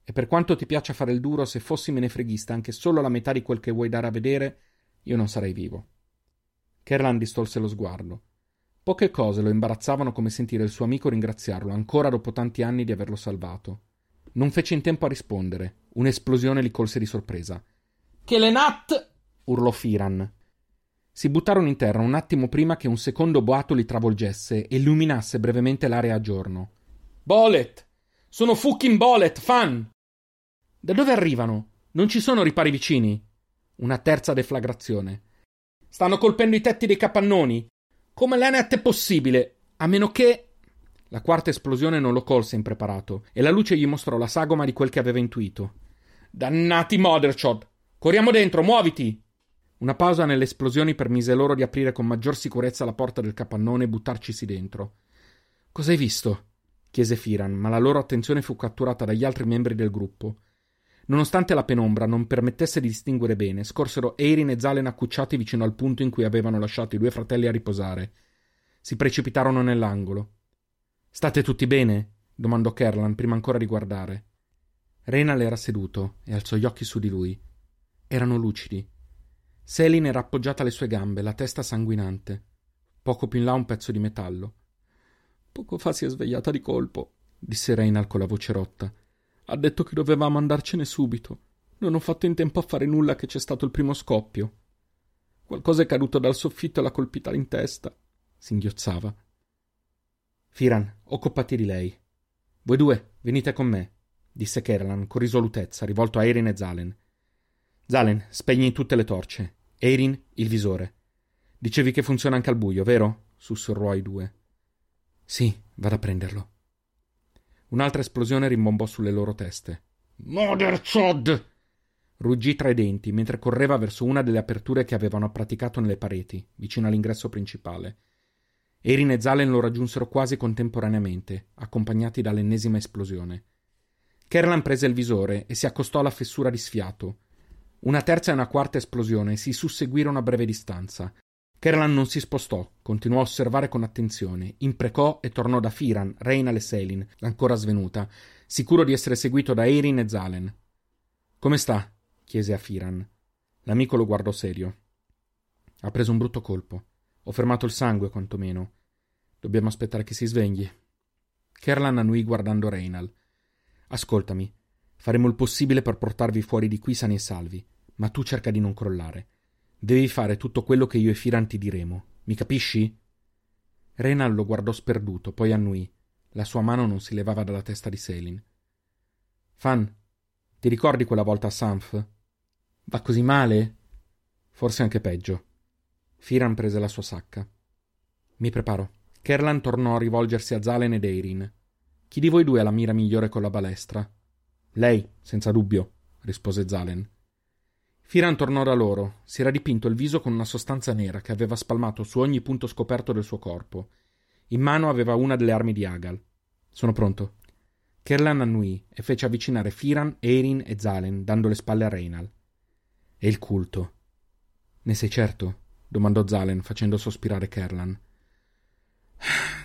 E per quanto ti piaccia fare il duro, se fossi menefreghista anche solo la metà di quel che vuoi dare a vedere, io non sarei vivo. Kerlan distolse lo sguardo. Poche cose lo imbarazzavano come sentire il suo amico ringraziarlo ancora dopo tanti anni di averlo salvato. Non fece in tempo a rispondere. Un'esplosione li colse di sorpresa. Che le nat! urlò Firan. Si buttarono in terra un attimo prima che un secondo boato li travolgesse e illuminasse brevemente l'area a giorno. Bolet! Sono fucking Bolet, fan! Da dove arrivano? Non ci sono ripari vicini? Una terza deflagrazione. Stanno colpendo i tetti dei capannoni. Come l'Enet è possibile? A meno che. La quarta esplosione non lo colse impreparato e la luce gli mostrò la sagoma di quel che aveva intuito. Dannati Motherchod! Corriamo dentro, muoviti! Una pausa nelle esplosioni permise loro di aprire con maggior sicurezza la porta del capannone e buttarcisi dentro. Cos'hai visto? chiese Firan, ma la loro attenzione fu catturata dagli altri membri del gruppo. Nonostante la penombra non permettesse di distinguere bene, scorsero Eirin e Zalen accucciati vicino al punto in cui avevano lasciato i due fratelli a riposare. Si precipitarono nell'angolo. State tutti bene? domandò Kerlan prima ancora di guardare. Renal era seduto e alzò gli occhi su di lui. Erano lucidi. Selin era appoggiata alle sue gambe, la testa sanguinante. Poco più in là un pezzo di metallo. Poco fa si è svegliata di colpo, disse Reinal con la voce rotta. Ha detto che dovevamo andarcene subito. Non ho fatto in tempo a fare nulla che c'è stato il primo scoppio. Qualcosa è caduto dal soffitto e l'ha colpita in testa. Singhiozzava. Firan, occupati di lei. Voi due, venite con me, disse Kerlan con risolutezza, rivolto a Erin e Zalen. Zalen, spegni tutte le torce. Erin, il visore. Dicevi che funziona anche al buio, vero? sussurrò ai due. Sì, vado a prenderlo. Un'altra esplosione rimbombò sulle loro teste. Mother Chod! Ruggì tra i denti mentre correva verso una delle aperture che avevano praticato nelle pareti, vicino all'ingresso principale. Erin e Zalen lo raggiunsero quasi contemporaneamente, accompagnati dall'ennesima esplosione. Kerlan prese il visore e si accostò alla fessura di sfiato, una terza e una quarta esplosione si susseguirono a breve distanza. Kerlan non si spostò, continuò a osservare con attenzione, imprecò e tornò da Firan, Reina e Selin, ancora svenuta, sicuro di essere seguito da Erin e Zalen. Come sta? chiese a Firan. L'amico lo guardò serio. Ha preso un brutto colpo. Ho fermato il sangue, quantomeno. Dobbiamo aspettare che si svegli. Kerlan annui guardando Reinal. Ascoltami. Faremo il possibile per portarvi fuori di qui sani e salvi ma tu cerca di non crollare. Devi fare tutto quello che io e Firan ti diremo. Mi capisci? Renal lo guardò sperduto, poi annui. La sua mano non si levava dalla testa di Selin. Fan, ti ricordi quella volta a Sanf? Va così male? Forse anche peggio. Firan prese la sua sacca. Mi preparo. Kerlan tornò a rivolgersi a Zalen ed Eirin. Chi di voi due ha la mira migliore con la balestra? Lei, senza dubbio, rispose Zalen. Firan tornò da loro. Si era dipinto il viso con una sostanza nera che aveva spalmato su ogni punto scoperto del suo corpo. In mano aveva una delle armi di Agal. Sono pronto. Kerlan annui e fece avvicinare Firan, Eirin e Zalen, dando le spalle a Reinal. E il culto. Ne sei certo? domandò Zalen, facendo sospirare Kerlan.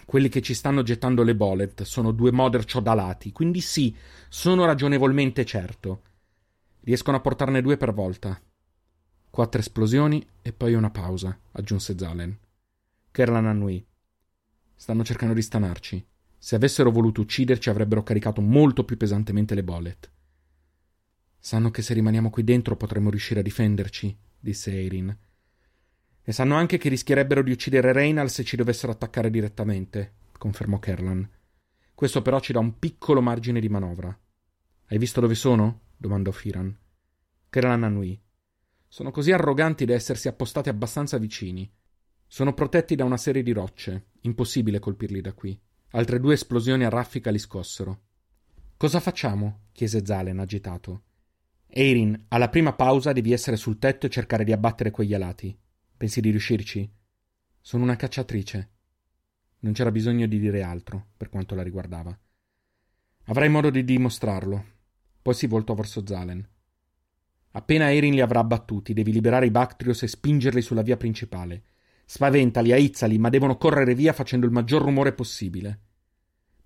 Quelli che ci stanno gettando le bolet sono due moder ciodalati, quindi sì, sono ragionevolmente certo. Riescono a portarne due per volta. Quattro esplosioni e poi una pausa, aggiunse Zalen. Kerlan annui. Stanno cercando di stanarci. Se avessero voluto ucciderci avrebbero caricato molto più pesantemente le bolet. Sanno che se rimaniamo qui dentro potremmo riuscire a difenderci, disse Eirin. E sanno anche che rischierebbero di uccidere Reynal se ci dovessero attaccare direttamente, confermò Kerlan. Questo però ci dà un piccolo margine di manovra. Hai visto dove sono? Domandò Firan. Kerlan annui. Sono così arroganti da essersi appostati abbastanza vicini. Sono protetti da una serie di rocce. Impossibile colpirli da qui. Altre due esplosioni a raffica li scossero. Cosa facciamo? chiese Zalen agitato. Eirin, alla prima pausa devi essere sul tetto e cercare di abbattere quegli alati. Pensi di riuscirci? Sono una cacciatrice. Non c'era bisogno di dire altro, per quanto la riguardava. Avrai modo di dimostrarlo. Poi si voltò verso Zalen. Appena Erin li avrà abbattuti, devi liberare i Bactrios e spingerli sulla via principale. Spaventali, aizzali, ma devono correre via facendo il maggior rumore possibile.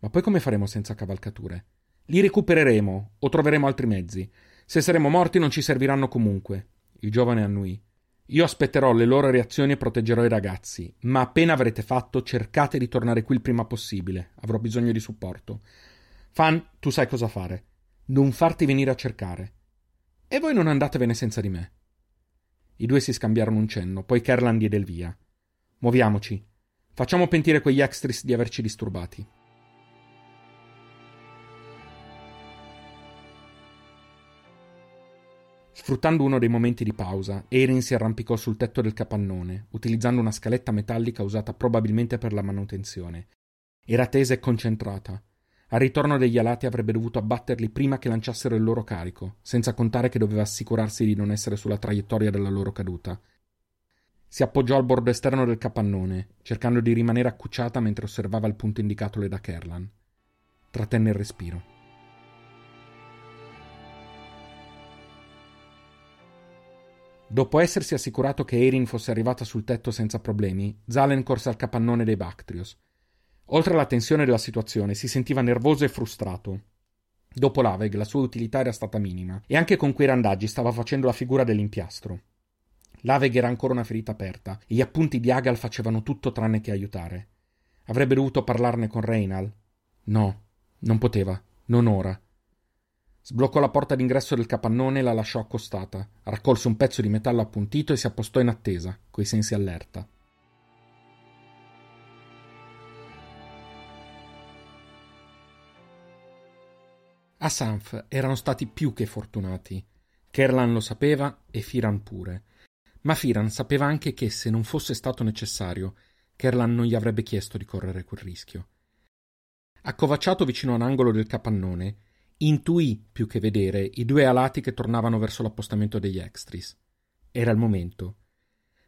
Ma poi come faremo senza cavalcature? Li recupereremo o troveremo altri mezzi. Se saremo morti non ci serviranno comunque. Il giovane annui. Io aspetterò le loro reazioni e proteggerò i ragazzi, ma appena avrete fatto cercate di tornare qui il prima possibile. Avrò bisogno di supporto. Fan, tu sai cosa fare. Non farti venire a cercare. E voi non andatevene senza di me. I due si scambiarono un cenno, poi Kerlan diede il via. Muoviamoci. Facciamo pentire quegli extris di averci disturbati. Sfruttando uno dei momenti di pausa, Erin si arrampicò sul tetto del capannone, utilizzando una scaletta metallica usata probabilmente per la manutenzione. Era tesa e concentrata. Al ritorno degli alati avrebbe dovuto abbatterli prima che lanciassero il loro carico, senza contare che doveva assicurarsi di non essere sulla traiettoria della loro caduta. Si appoggiò al bordo esterno del capannone, cercando di rimanere accucciata mentre osservava il punto indicatole da Kerlan. Trattenne il respiro. Dopo essersi assicurato che Erin fosse arrivata sul tetto senza problemi, Zalen corse al capannone dei Bactrios. Oltre alla tensione della situazione, si sentiva nervoso e frustrato. Dopo l'Aveg la sua utilità era stata minima, e anche con quei randaggi stava facendo la figura dell'impiastro. L'Aveg era ancora una ferita aperta e gli appunti di Agal facevano tutto tranne che aiutare. Avrebbe dovuto parlarne con Reynal? No, non poteva, non ora. Sbloccò la porta d'ingresso del capannone e la lasciò accostata. Raccolse un pezzo di metallo appuntito e si appostò in attesa, coi sensi allerta. A Sanf erano stati più che fortunati. Kerlan lo sapeva e Firan pure. Ma Firan sapeva anche che, se non fosse stato necessario, Kerlan non gli avrebbe chiesto di correre quel rischio. Accovacciato vicino a un angolo del capannone, intuì più che vedere i due alati che tornavano verso l'appostamento degli extris. Era il momento.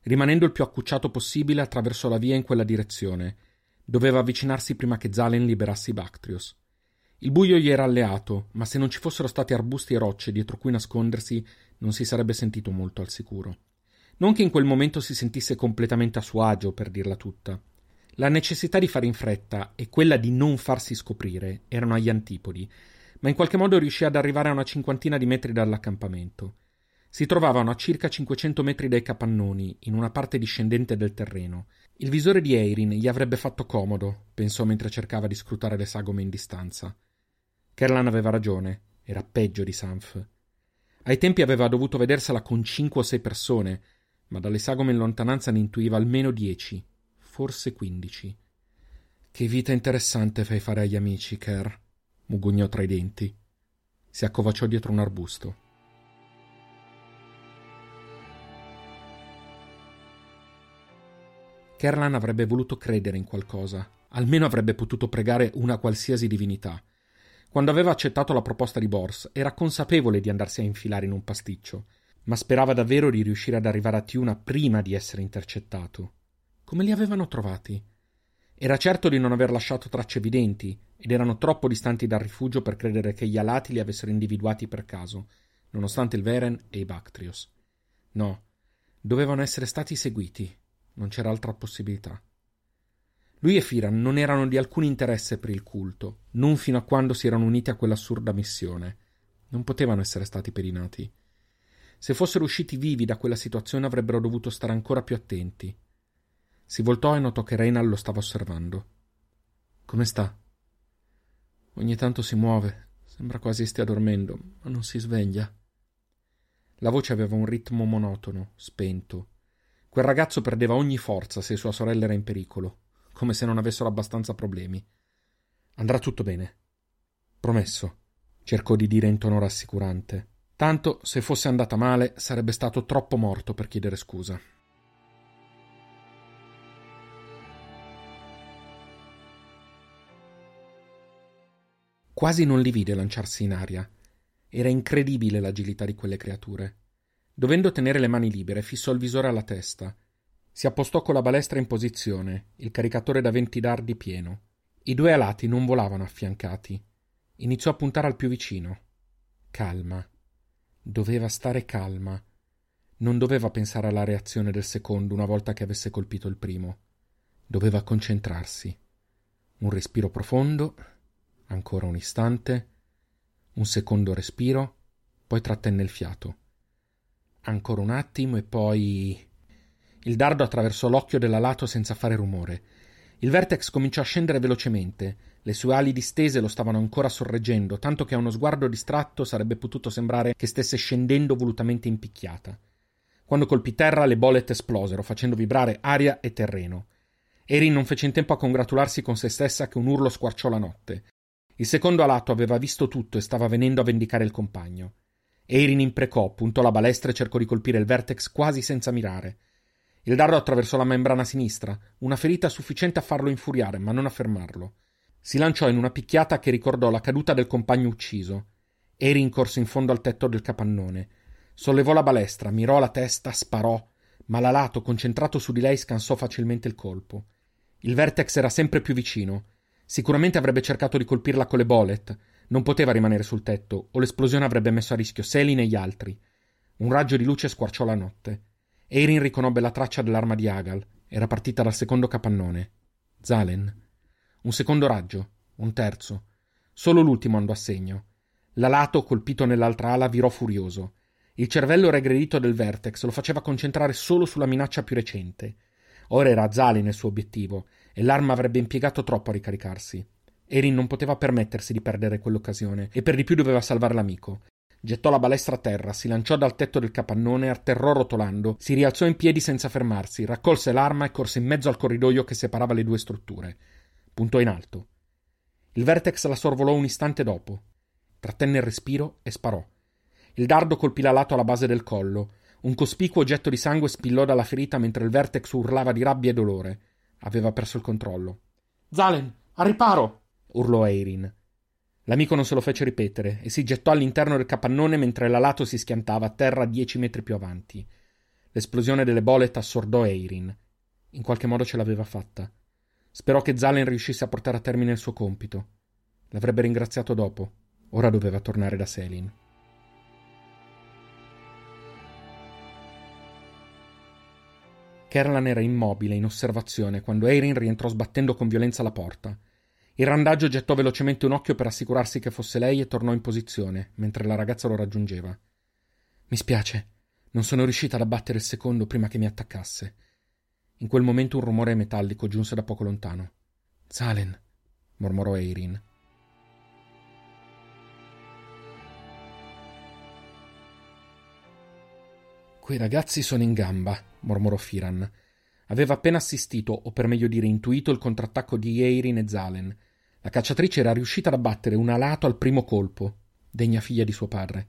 Rimanendo il più accucciato possibile, attraversò la via in quella direzione. Doveva avvicinarsi prima che Zalen liberasse Bactrios. Il buio gli era alleato, ma se non ci fossero stati arbusti e rocce dietro cui nascondersi, non si sarebbe sentito molto al sicuro. Non che in quel momento si sentisse completamente a suo agio, per dirla tutta. La necessità di fare in fretta e quella di non farsi scoprire erano agli antipodi, ma in qualche modo riuscì ad arrivare a una cinquantina di metri dall'accampamento. Si trovavano a circa 500 metri dai capannoni, in una parte discendente del terreno. Il visore di Eirin gli avrebbe fatto comodo, pensò mentre cercava di scrutare le sagome in distanza. Kerlan aveva ragione, era peggio di Sanf. Ai tempi aveva dovuto vedersela con cinque o sei persone, ma dalle sagome in lontananza ne intuiva almeno dieci, forse quindici. Che vita interessante fai fare agli amici, Kerr, mugugnò tra i denti. Si accovacciò dietro un arbusto. Kerlan avrebbe voluto credere in qualcosa, almeno avrebbe potuto pregare una qualsiasi divinità. Quando aveva accettato la proposta di Bors, era consapevole di andarsi a infilare in un pasticcio, ma sperava davvero di riuscire ad arrivare a Tiuna prima di essere intercettato. Come li avevano trovati? Era certo di non aver lasciato tracce evidenti, ed erano troppo distanti dal rifugio per credere che gli alati li avessero individuati per caso, nonostante il Veren e i Bactrios. No, dovevano essere stati seguiti non c'era altra possibilità. Lui e Firan non erano di alcun interesse per il culto, non fino a quando si erano uniti a quell'assurda missione. Non potevano essere stati pedinati. Se fossero usciti vivi da quella situazione avrebbero dovuto stare ancora più attenti. Si voltò e notò che Reynal lo stava osservando. Come sta? Ogni tanto si muove, sembra quasi stia dormendo, ma non si sveglia. La voce aveva un ritmo monotono, spento, Quel ragazzo perdeva ogni forza se sua sorella era in pericolo, come se non avessero abbastanza problemi. Andrà tutto bene. Promesso, cercò di dire in tono rassicurante. Tanto, se fosse andata male, sarebbe stato troppo morto per chiedere scusa. Quasi non li vide lanciarsi in aria. Era incredibile l'agilità di quelle creature. Dovendo tenere le mani libere, fissò il visore alla testa. Si appostò con la balestra in posizione, il caricatore da venti dardi pieno. I due alati non volavano affiancati. Iniziò a puntare al più vicino. Calma. Doveva stare calma. Non doveva pensare alla reazione del secondo una volta che avesse colpito il primo. Doveva concentrarsi. Un respiro profondo, ancora un istante, un secondo respiro, poi trattenne il fiato. Ancora un attimo e poi. Il dardo attraversò l'occhio dell'alato senza fare rumore. Il vertex cominciò a scendere velocemente. Le sue ali distese lo stavano ancora sorreggendo, tanto che a uno sguardo distratto sarebbe potuto sembrare che stesse scendendo volutamente in picchiata. Quando colpì terra, le bolet esplosero, facendo vibrare aria e terreno. Erin non fece in tempo a congratularsi con se stessa che un urlo squarciò la notte. Il secondo alato aveva visto tutto e stava venendo a vendicare il compagno. Eirin imprecò, puntò la balestra e cercò di colpire il vertex quasi senza mirare. Il dardo attraversò la membrana sinistra, una ferita sufficiente a farlo infuriare, ma non a fermarlo. Si lanciò in una picchiata che ricordò la caduta del compagno ucciso. Erin corse in fondo al tetto del capannone. Sollevò la balestra, mirò la testa, sparò, ma l'alato concentrato su di lei scansò facilmente il colpo. Il vertex era sempre più vicino. Sicuramente avrebbe cercato di colpirla con le bolet, non poteva rimanere sul tetto, o l'esplosione avrebbe messo a rischio Selin e gli altri. Un raggio di luce squarciò la notte. Erin riconobbe la traccia dell'arma di Agal. Era partita dal secondo capannone. Zalen. Un secondo raggio. Un terzo. Solo l'ultimo andò a segno. L'alato, colpito nell'altra ala, virò furioso. Il cervello regredito del Vertex lo faceva concentrare solo sulla minaccia più recente. Ora era Zalen il suo obiettivo, e l'arma avrebbe impiegato troppo a ricaricarsi. Erin non poteva permettersi di perdere quell'occasione e per di più doveva salvare l'amico. Gettò la balestra a terra, si lanciò dal tetto del capannone, atterrò rotolando, si rialzò in piedi senza fermarsi, raccolse l'arma e corse in mezzo al corridoio che separava le due strutture. Puntò in alto. Il vertex la sorvolò un istante dopo. Trattenne il respiro e sparò. Il dardo colpì la lato alla base del collo. Un cospicuo getto di sangue spillò dalla ferita mentre il vertex urlava di rabbia e dolore. Aveva perso il controllo. Zalen, al riparo! urlò Eirin. L'amico non se lo fece ripetere e si gettò all'interno del capannone mentre l'alato si schiantava a terra dieci metri più avanti. L'esplosione delle bolet assordò Eirin. In qualche modo ce l'aveva fatta. Sperò che Zalen riuscisse a portare a termine il suo compito. L'avrebbe ringraziato dopo. Ora doveva tornare da Selin. Kerlan era immobile, in osservazione, quando Eirin rientrò sbattendo con violenza la porta. Il randaggio gettò velocemente un occhio per assicurarsi che fosse lei e tornò in posizione, mentre la ragazza lo raggiungeva. Mi spiace, non sono riuscita ad abbattere il secondo prima che mi attaccasse. In quel momento un rumore metallico giunse da poco lontano. Zalen, mormorò Eirin. Quei ragazzi sono in gamba, mormorò Firan. Aveva appena assistito, o per meglio dire intuito, il contrattacco di Eirin e Zalen. La cacciatrice era riuscita ad abbattere un alato al primo colpo, degna figlia di suo padre.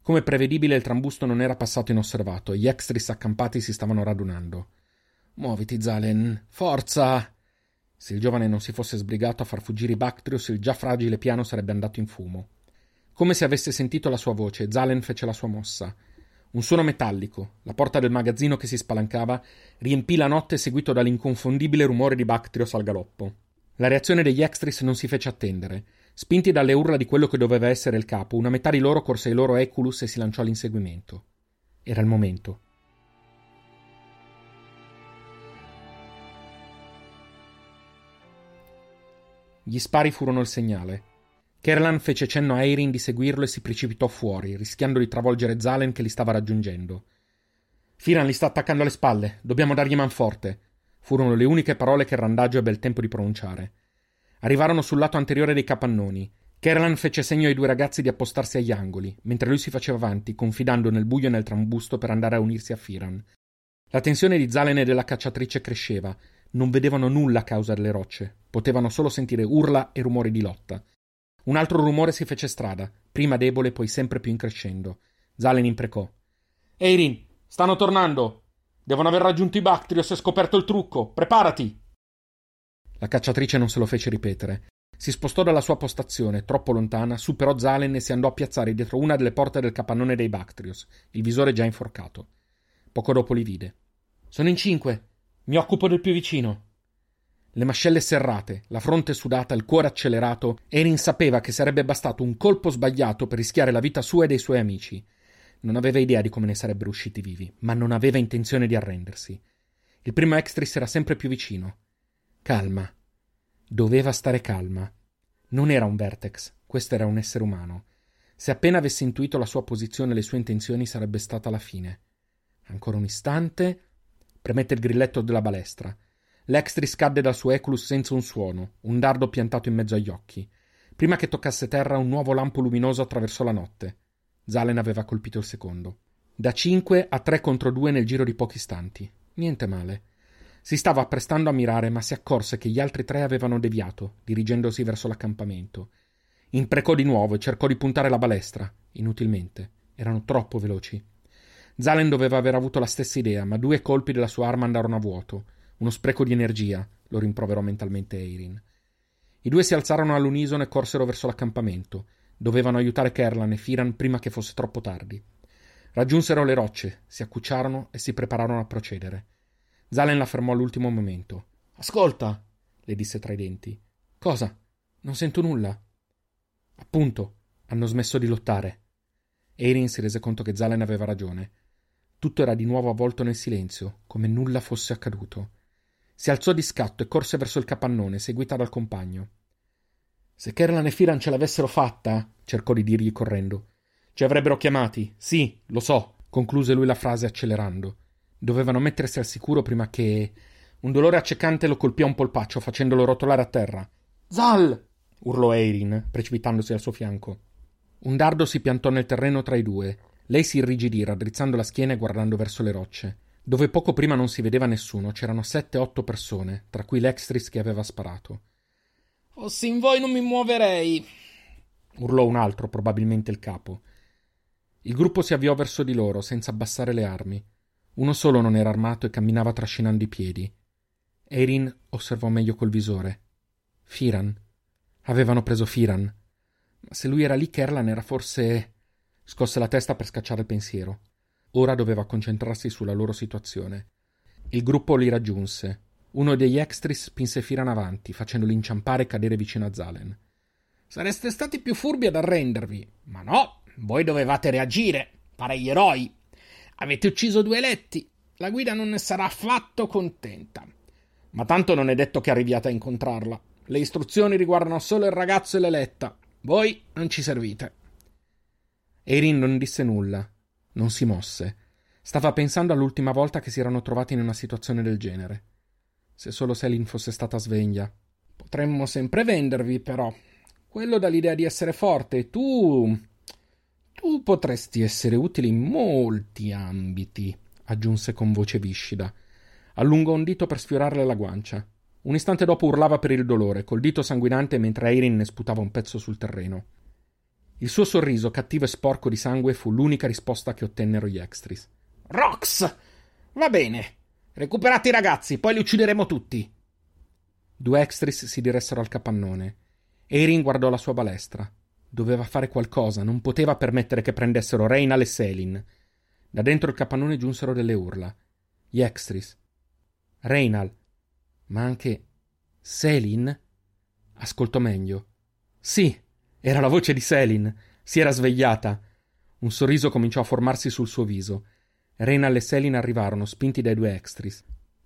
Come prevedibile, il trambusto non era passato inosservato e gli extris accampati si stavano radunando. Muoviti, Zalen, forza! Se il giovane non si fosse sbrigato a far fuggire i Bactrius, il già fragile piano sarebbe andato in fumo. Come se avesse sentito la sua voce, Zalen fece la sua mossa. Un suono metallico, la porta del magazzino che si spalancava, riempì la notte seguito dall'inconfondibile rumore di Bactrios al galoppo. La reazione degli extris non si fece attendere. Spinti dalle urla di quello che doveva essere il capo, una metà di loro corse ai loro Eculus e si lanciò all'inseguimento. Era il momento. Gli spari furono il segnale. Kerlan fece cenno a Eirin di seguirlo e si precipitò fuori, rischiando di travolgere Zalen che li stava raggiungendo. Firan li sta attaccando alle spalle, dobbiamo dargli manforte. Furono le uniche parole che randaggio ebbe il tempo di pronunciare. Arrivarono sul lato anteriore dei capannoni. Kerlan fece segno ai due ragazzi di appostarsi agli angoli, mentre lui si faceva avanti, confidando nel buio e nel trambusto per andare a unirsi a Firan. La tensione di Zalen e della cacciatrice cresceva. Non vedevano nulla a causa delle rocce, potevano solo sentire urla e rumori di lotta. Un altro rumore si fece strada, prima debole, poi sempre più increscendo. Zalen imprecò. Eirin, stanno tornando! Devono aver raggiunto i Bactrios e scoperto il trucco. Preparati! La cacciatrice non se lo fece ripetere. Si spostò dalla sua postazione, troppo lontana, superò Zalen e si andò a piazzare dietro una delle porte del capannone dei Bactrios, il visore già inforcato. Poco dopo li vide. Sono in cinque. Mi occupo del più vicino. Le mascelle serrate, la fronte sudata, il cuore accelerato, Erin sapeva che sarebbe bastato un colpo sbagliato per rischiare la vita sua e dei suoi amici. Non aveva idea di come ne sarebbero usciti vivi, ma non aveva intenzione di arrendersi. Il primo extris era sempre più vicino. Calma. Doveva stare calma. Non era un vertex, questo era un essere umano. Se appena avesse intuito la sua posizione e le sue intenzioni sarebbe stata la fine. Ancora un istante, Premette il grilletto della balestra. L'extris cadde dal suo Eculus senza un suono, un dardo piantato in mezzo agli occhi. Prima che toccasse terra, un nuovo lampo luminoso attraversò la notte. Zalen aveva colpito il secondo. Da cinque a tre contro due nel giro di pochi istanti. Niente male. Si stava apprestando a mirare, ma si accorse che gli altri tre avevano deviato, dirigendosi verso l'accampamento. Imprecò di nuovo e cercò di puntare la balestra. Inutilmente. Erano troppo veloci. Zalen doveva aver avuto la stessa idea, ma due colpi della sua arma andarono a vuoto. Uno spreco di energia, lo rimproverò mentalmente Eirin. I due si alzarono all'unisono e corsero verso l'accampamento. Dovevano aiutare Kerlan e Firan prima che fosse troppo tardi. Raggiunsero le rocce, si accucciarono e si prepararono a procedere. Zalen la fermò all'ultimo momento. Ascolta, le disse tra i denti. Cosa? Non sento nulla. Appunto, hanno smesso di lottare. Eirin si rese conto che Zalen aveva ragione. Tutto era di nuovo avvolto nel silenzio, come nulla fosse accaduto. Si alzò di scatto e corse verso il capannone, seguita dal compagno. Se Kerlan e Firan ce l'avessero fatta, cercò di dirgli correndo. Ci avrebbero chiamati. Sì, lo so, concluse lui la frase accelerando. Dovevano mettersi al sicuro prima che. Un dolore accecante lo colpì a un polpaccio, facendolo rotolare a terra. Zal! urlò Eirin, precipitandosi al suo fianco. Un dardo si piantò nel terreno tra i due lei si irrigidì, raddrizzando la schiena e guardando verso le rocce. Dove poco prima non si vedeva nessuno, c'erano sette otto persone, tra cui l'extris che aveva sparato. Fossi in voi non mi muoverei, urlò un altro, probabilmente il capo. Il gruppo si avviò verso di loro, senza abbassare le armi. Uno solo non era armato e camminava trascinando i piedi. Erin osservò meglio col visore. Firan. Avevano preso Firan. Ma se lui era lì, Kerlan era forse. Scosse la testa per scacciare il pensiero. Ora doveva concentrarsi sulla loro situazione. Il gruppo li raggiunse. Uno degli extris spinse Firan avanti, facendoli inciampare e cadere vicino a Zalen. Sareste stati più furbi ad arrendervi. Ma no, voi dovevate reagire. Pare gli eroi. Avete ucciso due eletti. La guida non ne sarà affatto contenta. Ma tanto non è detto che arriviate a incontrarla. Le istruzioni riguardano solo il ragazzo e l'eletta. Voi non ci servite. Erin non disse nulla, non si mosse. Stava pensando all'ultima volta che si erano trovati in una situazione del genere. Se solo Selin fosse stata sveglia. Potremmo sempre vendervi, però. Quello dà l'idea di essere forte tu. Tu potresti essere utile in molti ambiti. aggiunse con voce viscida. Allungò un dito per sfiorarle la guancia. Un istante dopo urlava per il dolore, col dito sanguinante mentre Erin ne sputava un pezzo sul terreno. Il suo sorriso, cattivo e sporco di sangue, fu l'unica risposta che ottennero gli extris. Rox! Va bene. Recuperate i ragazzi, poi li uccideremo tutti. Due extris si diressero al capannone. Erin guardò la sua balestra. Doveva fare qualcosa, non poteva permettere che prendessero Reynal e Selin. Da dentro il capannone giunsero delle urla. Gli extris. Reynal. Ma anche. Selin? Ascoltò meglio. Sì, era la voce di Selin. Si era svegliata. Un sorriso cominciò a formarsi sul suo viso. Reynal e Selin arrivarono, spinti dai due extris.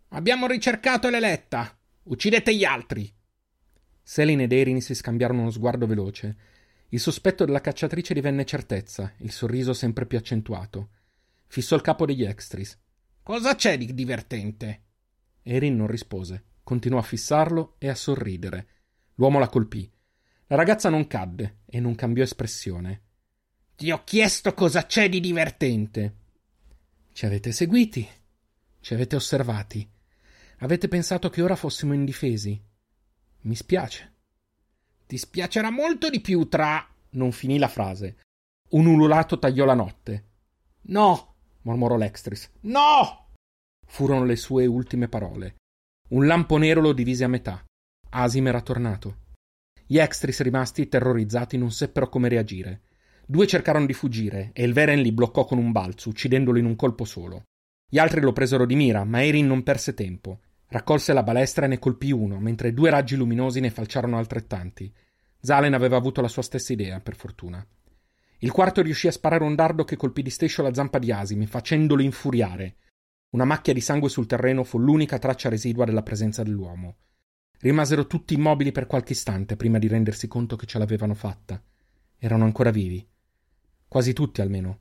Abbiamo ricercato l'eletta. Uccidete gli altri. Selin ed Erin si scambiarono uno sguardo veloce. Il sospetto della cacciatrice divenne certezza, il sorriso sempre più accentuato. Fissò il capo degli extris. Cosa c'è di divertente? Erin non rispose. Continuò a fissarlo e a sorridere. L'uomo la colpì. La ragazza non cadde e non cambiò espressione. Ti ho chiesto cosa c'è di divertente. Ci avete seguiti. Ci avete osservati. Avete pensato che ora fossimo indifesi. Mi spiace. Ti spiacerà molto di più tra. Non finì la frase. Un ululato tagliò la notte. No, mormorò l'Extris. No! Furono le sue ultime parole. Un lampo nero lo divise a metà. Asim era tornato. Gli Extris rimasti terrorizzati non seppero come reagire. Due cercarono di fuggire e il Veren li bloccò con un balzo, uccidendolo in un colpo solo. Gli altri lo presero di mira, ma Erin non perse tempo. Raccolse la balestra e ne colpì uno, mentre due raggi luminosi ne falciarono altrettanti. Zalen aveva avuto la sua stessa idea, per fortuna. Il quarto riuscì a sparare un dardo che colpì di striscio la zampa di Asimi, facendolo infuriare. Una macchia di sangue sul terreno fu l'unica traccia residua della presenza dell'uomo. Rimasero tutti immobili per qualche istante prima di rendersi conto che ce l'avevano fatta. Erano ancora vivi. Quasi tutti, almeno.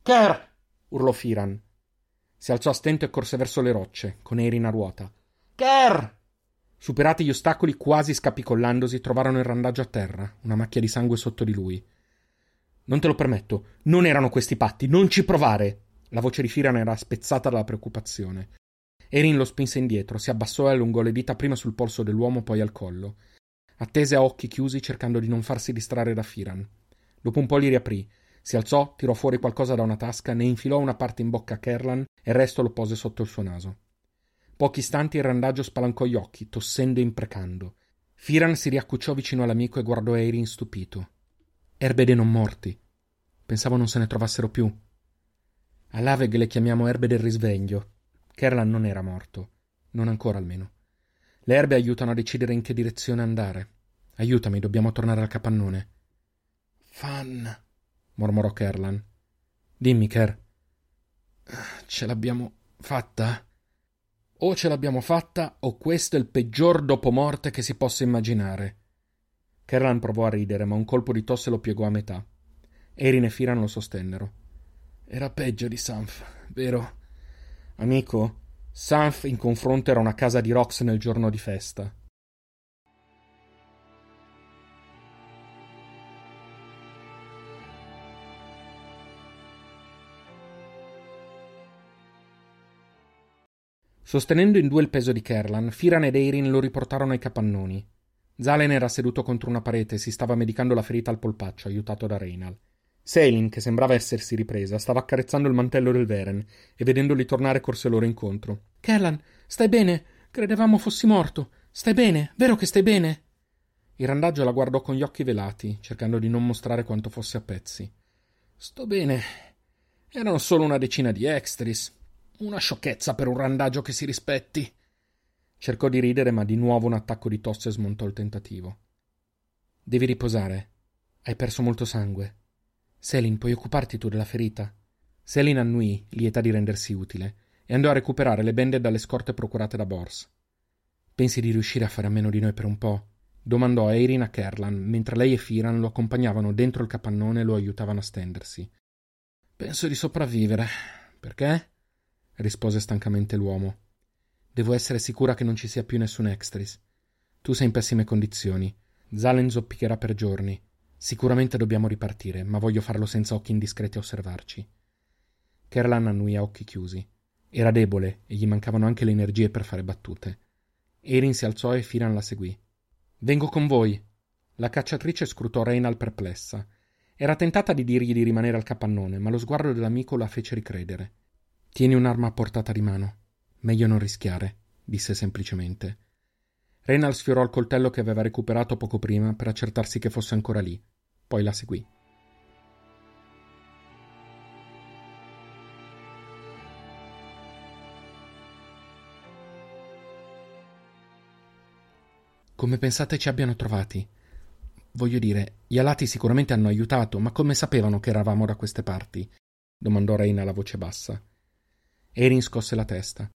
Ker! urlò Firan. Si alzò a stento e corse verso le rocce, con Erin a ruota. Ker! Superati gli ostacoli, quasi scapicollandosi, trovarono il randaggio a terra, una macchia di sangue sotto di lui. Non te lo permetto, non erano questi patti, non ci provare! La voce di Firan era spezzata dalla preoccupazione. Erin lo spinse indietro, si abbassò e allungò le dita prima sul polso dell'uomo, poi al collo. Attese a occhi chiusi, cercando di non farsi distrarre da Firan. Dopo un po' li riaprì, si alzò, tirò fuori qualcosa da una tasca, ne infilò una parte in bocca a Kerlan e il resto lo pose sotto il suo naso. Pochi istanti il randaggio spalancò gli occhi, tossendo e imprecando. Firan si riaccucciò vicino all'amico e guardò Eirin stupito. Erbe dei non morti. Pensavo non se ne trovassero più. A Laveg le chiamiamo erbe del risveglio. Kerlan non era morto. Non ancora almeno. Le erbe aiutano a decidere in che direzione andare. Aiutami, dobbiamo tornare al capannone. Fan, mormorò Kerlan. Dimmi, Ker. Ce l'abbiamo fatta? O ce l'abbiamo fatta, o questo è il peggior dopomorte che si possa immaginare. Kerlan provò a ridere, ma un colpo di tosse lo piegò a metà. Erin e Firan lo sostennero. Era peggio di Sanf, vero? Amico, Sanf in confronto era una casa di Rox nel giorno di festa. Sostenendo in due il peso di Kerlan, Firan ed Eirin lo riportarono ai capannoni. Zalen era seduto contro una parete e si stava medicando la ferita al polpaccio, aiutato da Reynal. Selin, che sembrava essersi ripresa, stava accarezzando il mantello del Veren e vedendoli tornare corse loro incontro. Kerlan, stai bene? Credevamo fossi morto. Stai bene? Vero che stai bene? Il randaggio la guardò con gli occhi velati, cercando di non mostrare quanto fosse a pezzi. Sto bene. Erano solo una decina di extris. Una sciocchezza per un randaggio che si rispetti. Cercò di ridere, ma di nuovo un attacco di tosse smontò il tentativo. Devi riposare. Hai perso molto sangue. Selin, puoi occuparti tu della ferita? Selin annuì, lieta di rendersi utile, e andò a recuperare le bende dalle scorte procurate da Bors. Pensi di riuscire a fare a meno di noi per un po'? domandò Eirin a Kerlan, mentre lei e Firan lo accompagnavano dentro il capannone e lo aiutavano a stendersi. Penso di sopravvivere. Perché? Rispose stancamente l'uomo. Devo essere sicura che non ci sia più nessun extris. Tu sei in pessime condizioni. Zalen zoppicherà per giorni. Sicuramente dobbiamo ripartire, ma voglio farlo senza occhi indiscreti a osservarci. Kerlan annui a occhi chiusi. Era debole e gli mancavano anche le energie per fare battute. Erin si alzò e Firan la seguì. Vengo con voi. La cacciatrice scrutò Reynal perplessa. Era tentata di dirgli di rimanere al capannone, ma lo sguardo dell'amico la fece ricredere. Tieni un'arma a portata di mano. Meglio non rischiare, disse semplicemente. Reynal sfiorò il coltello che aveva recuperato poco prima per accertarsi che fosse ancora lì. Poi la seguì. Come pensate ci abbiano trovati? Voglio dire, gli alati sicuramente hanno aiutato, ma come sapevano che eravamo da queste parti? domandò Reina a voce bassa. Erin scosse la testa.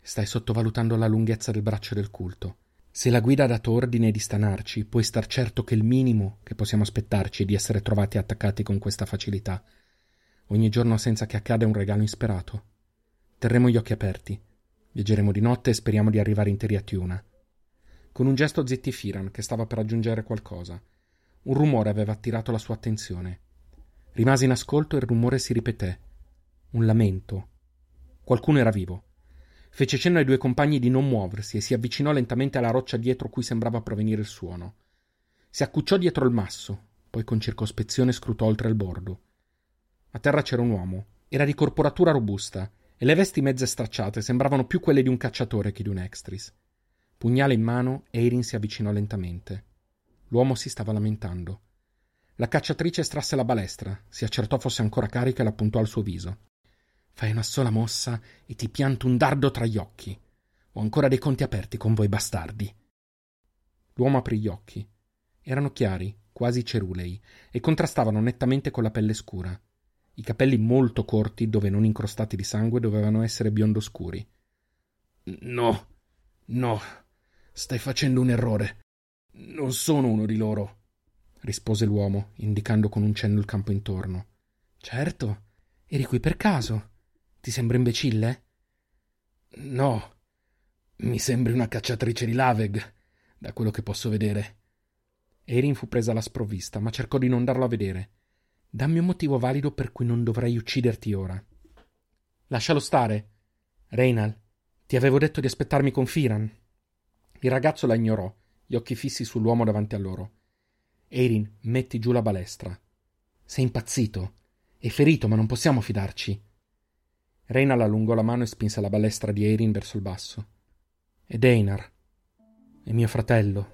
Stai sottovalutando la lunghezza del braccio del culto. Se la guida ha dato ordine di stanarci, puoi star certo che il minimo che possiamo aspettarci è di essere trovati attaccati con questa facilità. Ogni giorno senza che accada un regalo insperato. Terremo gli occhi aperti. Viaggeremo di notte e speriamo di arrivare interi a Tiuna. Con un gesto zittì Firan, che stava per aggiungere qualcosa. Un rumore aveva attirato la sua attenzione. Rimase in ascolto e il rumore si ripeté. Un lamento. Qualcuno era vivo. Fece cenno ai due compagni di non muoversi e si avvicinò lentamente alla roccia dietro cui sembrava provenire il suono. Si accucciò dietro il masso, poi con circospezione scrutò oltre il bordo. A terra c'era un uomo. Era di corporatura robusta e le vesti mezze stracciate sembravano più quelle di un cacciatore che di un extris. Pugnale in mano, Eirin si avvicinò lentamente. L'uomo si stava lamentando. La cacciatrice estrasse la balestra, si accertò fosse ancora carica e la puntò al suo viso. Fai una sola mossa e ti pianto un dardo tra gli occhi. Ho ancora dei conti aperti con voi bastardi. L'uomo aprì gli occhi. Erano chiari, quasi cerulei, e contrastavano nettamente con la pelle scura. I capelli molto corti, dove non incrostati di sangue, dovevano essere biondo scuri. No, no, Stai facendo un errore. Non sono uno di loro, rispose l'uomo, indicando con un cenno il campo intorno. Certo. Eri qui per caso. Ti sembra imbecille? No. Mi sembri una cacciatrice di Laveg, da quello che posso vedere. Erin fu presa alla sprovvista, ma cercò di non darlo a vedere. Dammi un motivo valido per cui non dovrei ucciderti ora. Lascialo stare. Reynal, ti avevo detto di aspettarmi con Firan. Il ragazzo la ignorò, gli occhi fissi sull'uomo davanti a loro. Erin, metti giù la balestra. Sei impazzito. È ferito, ma non possiamo fidarci. Reynal allungò la mano e spinse la balestra di Erin verso il basso. Ed Einar. È mio fratello.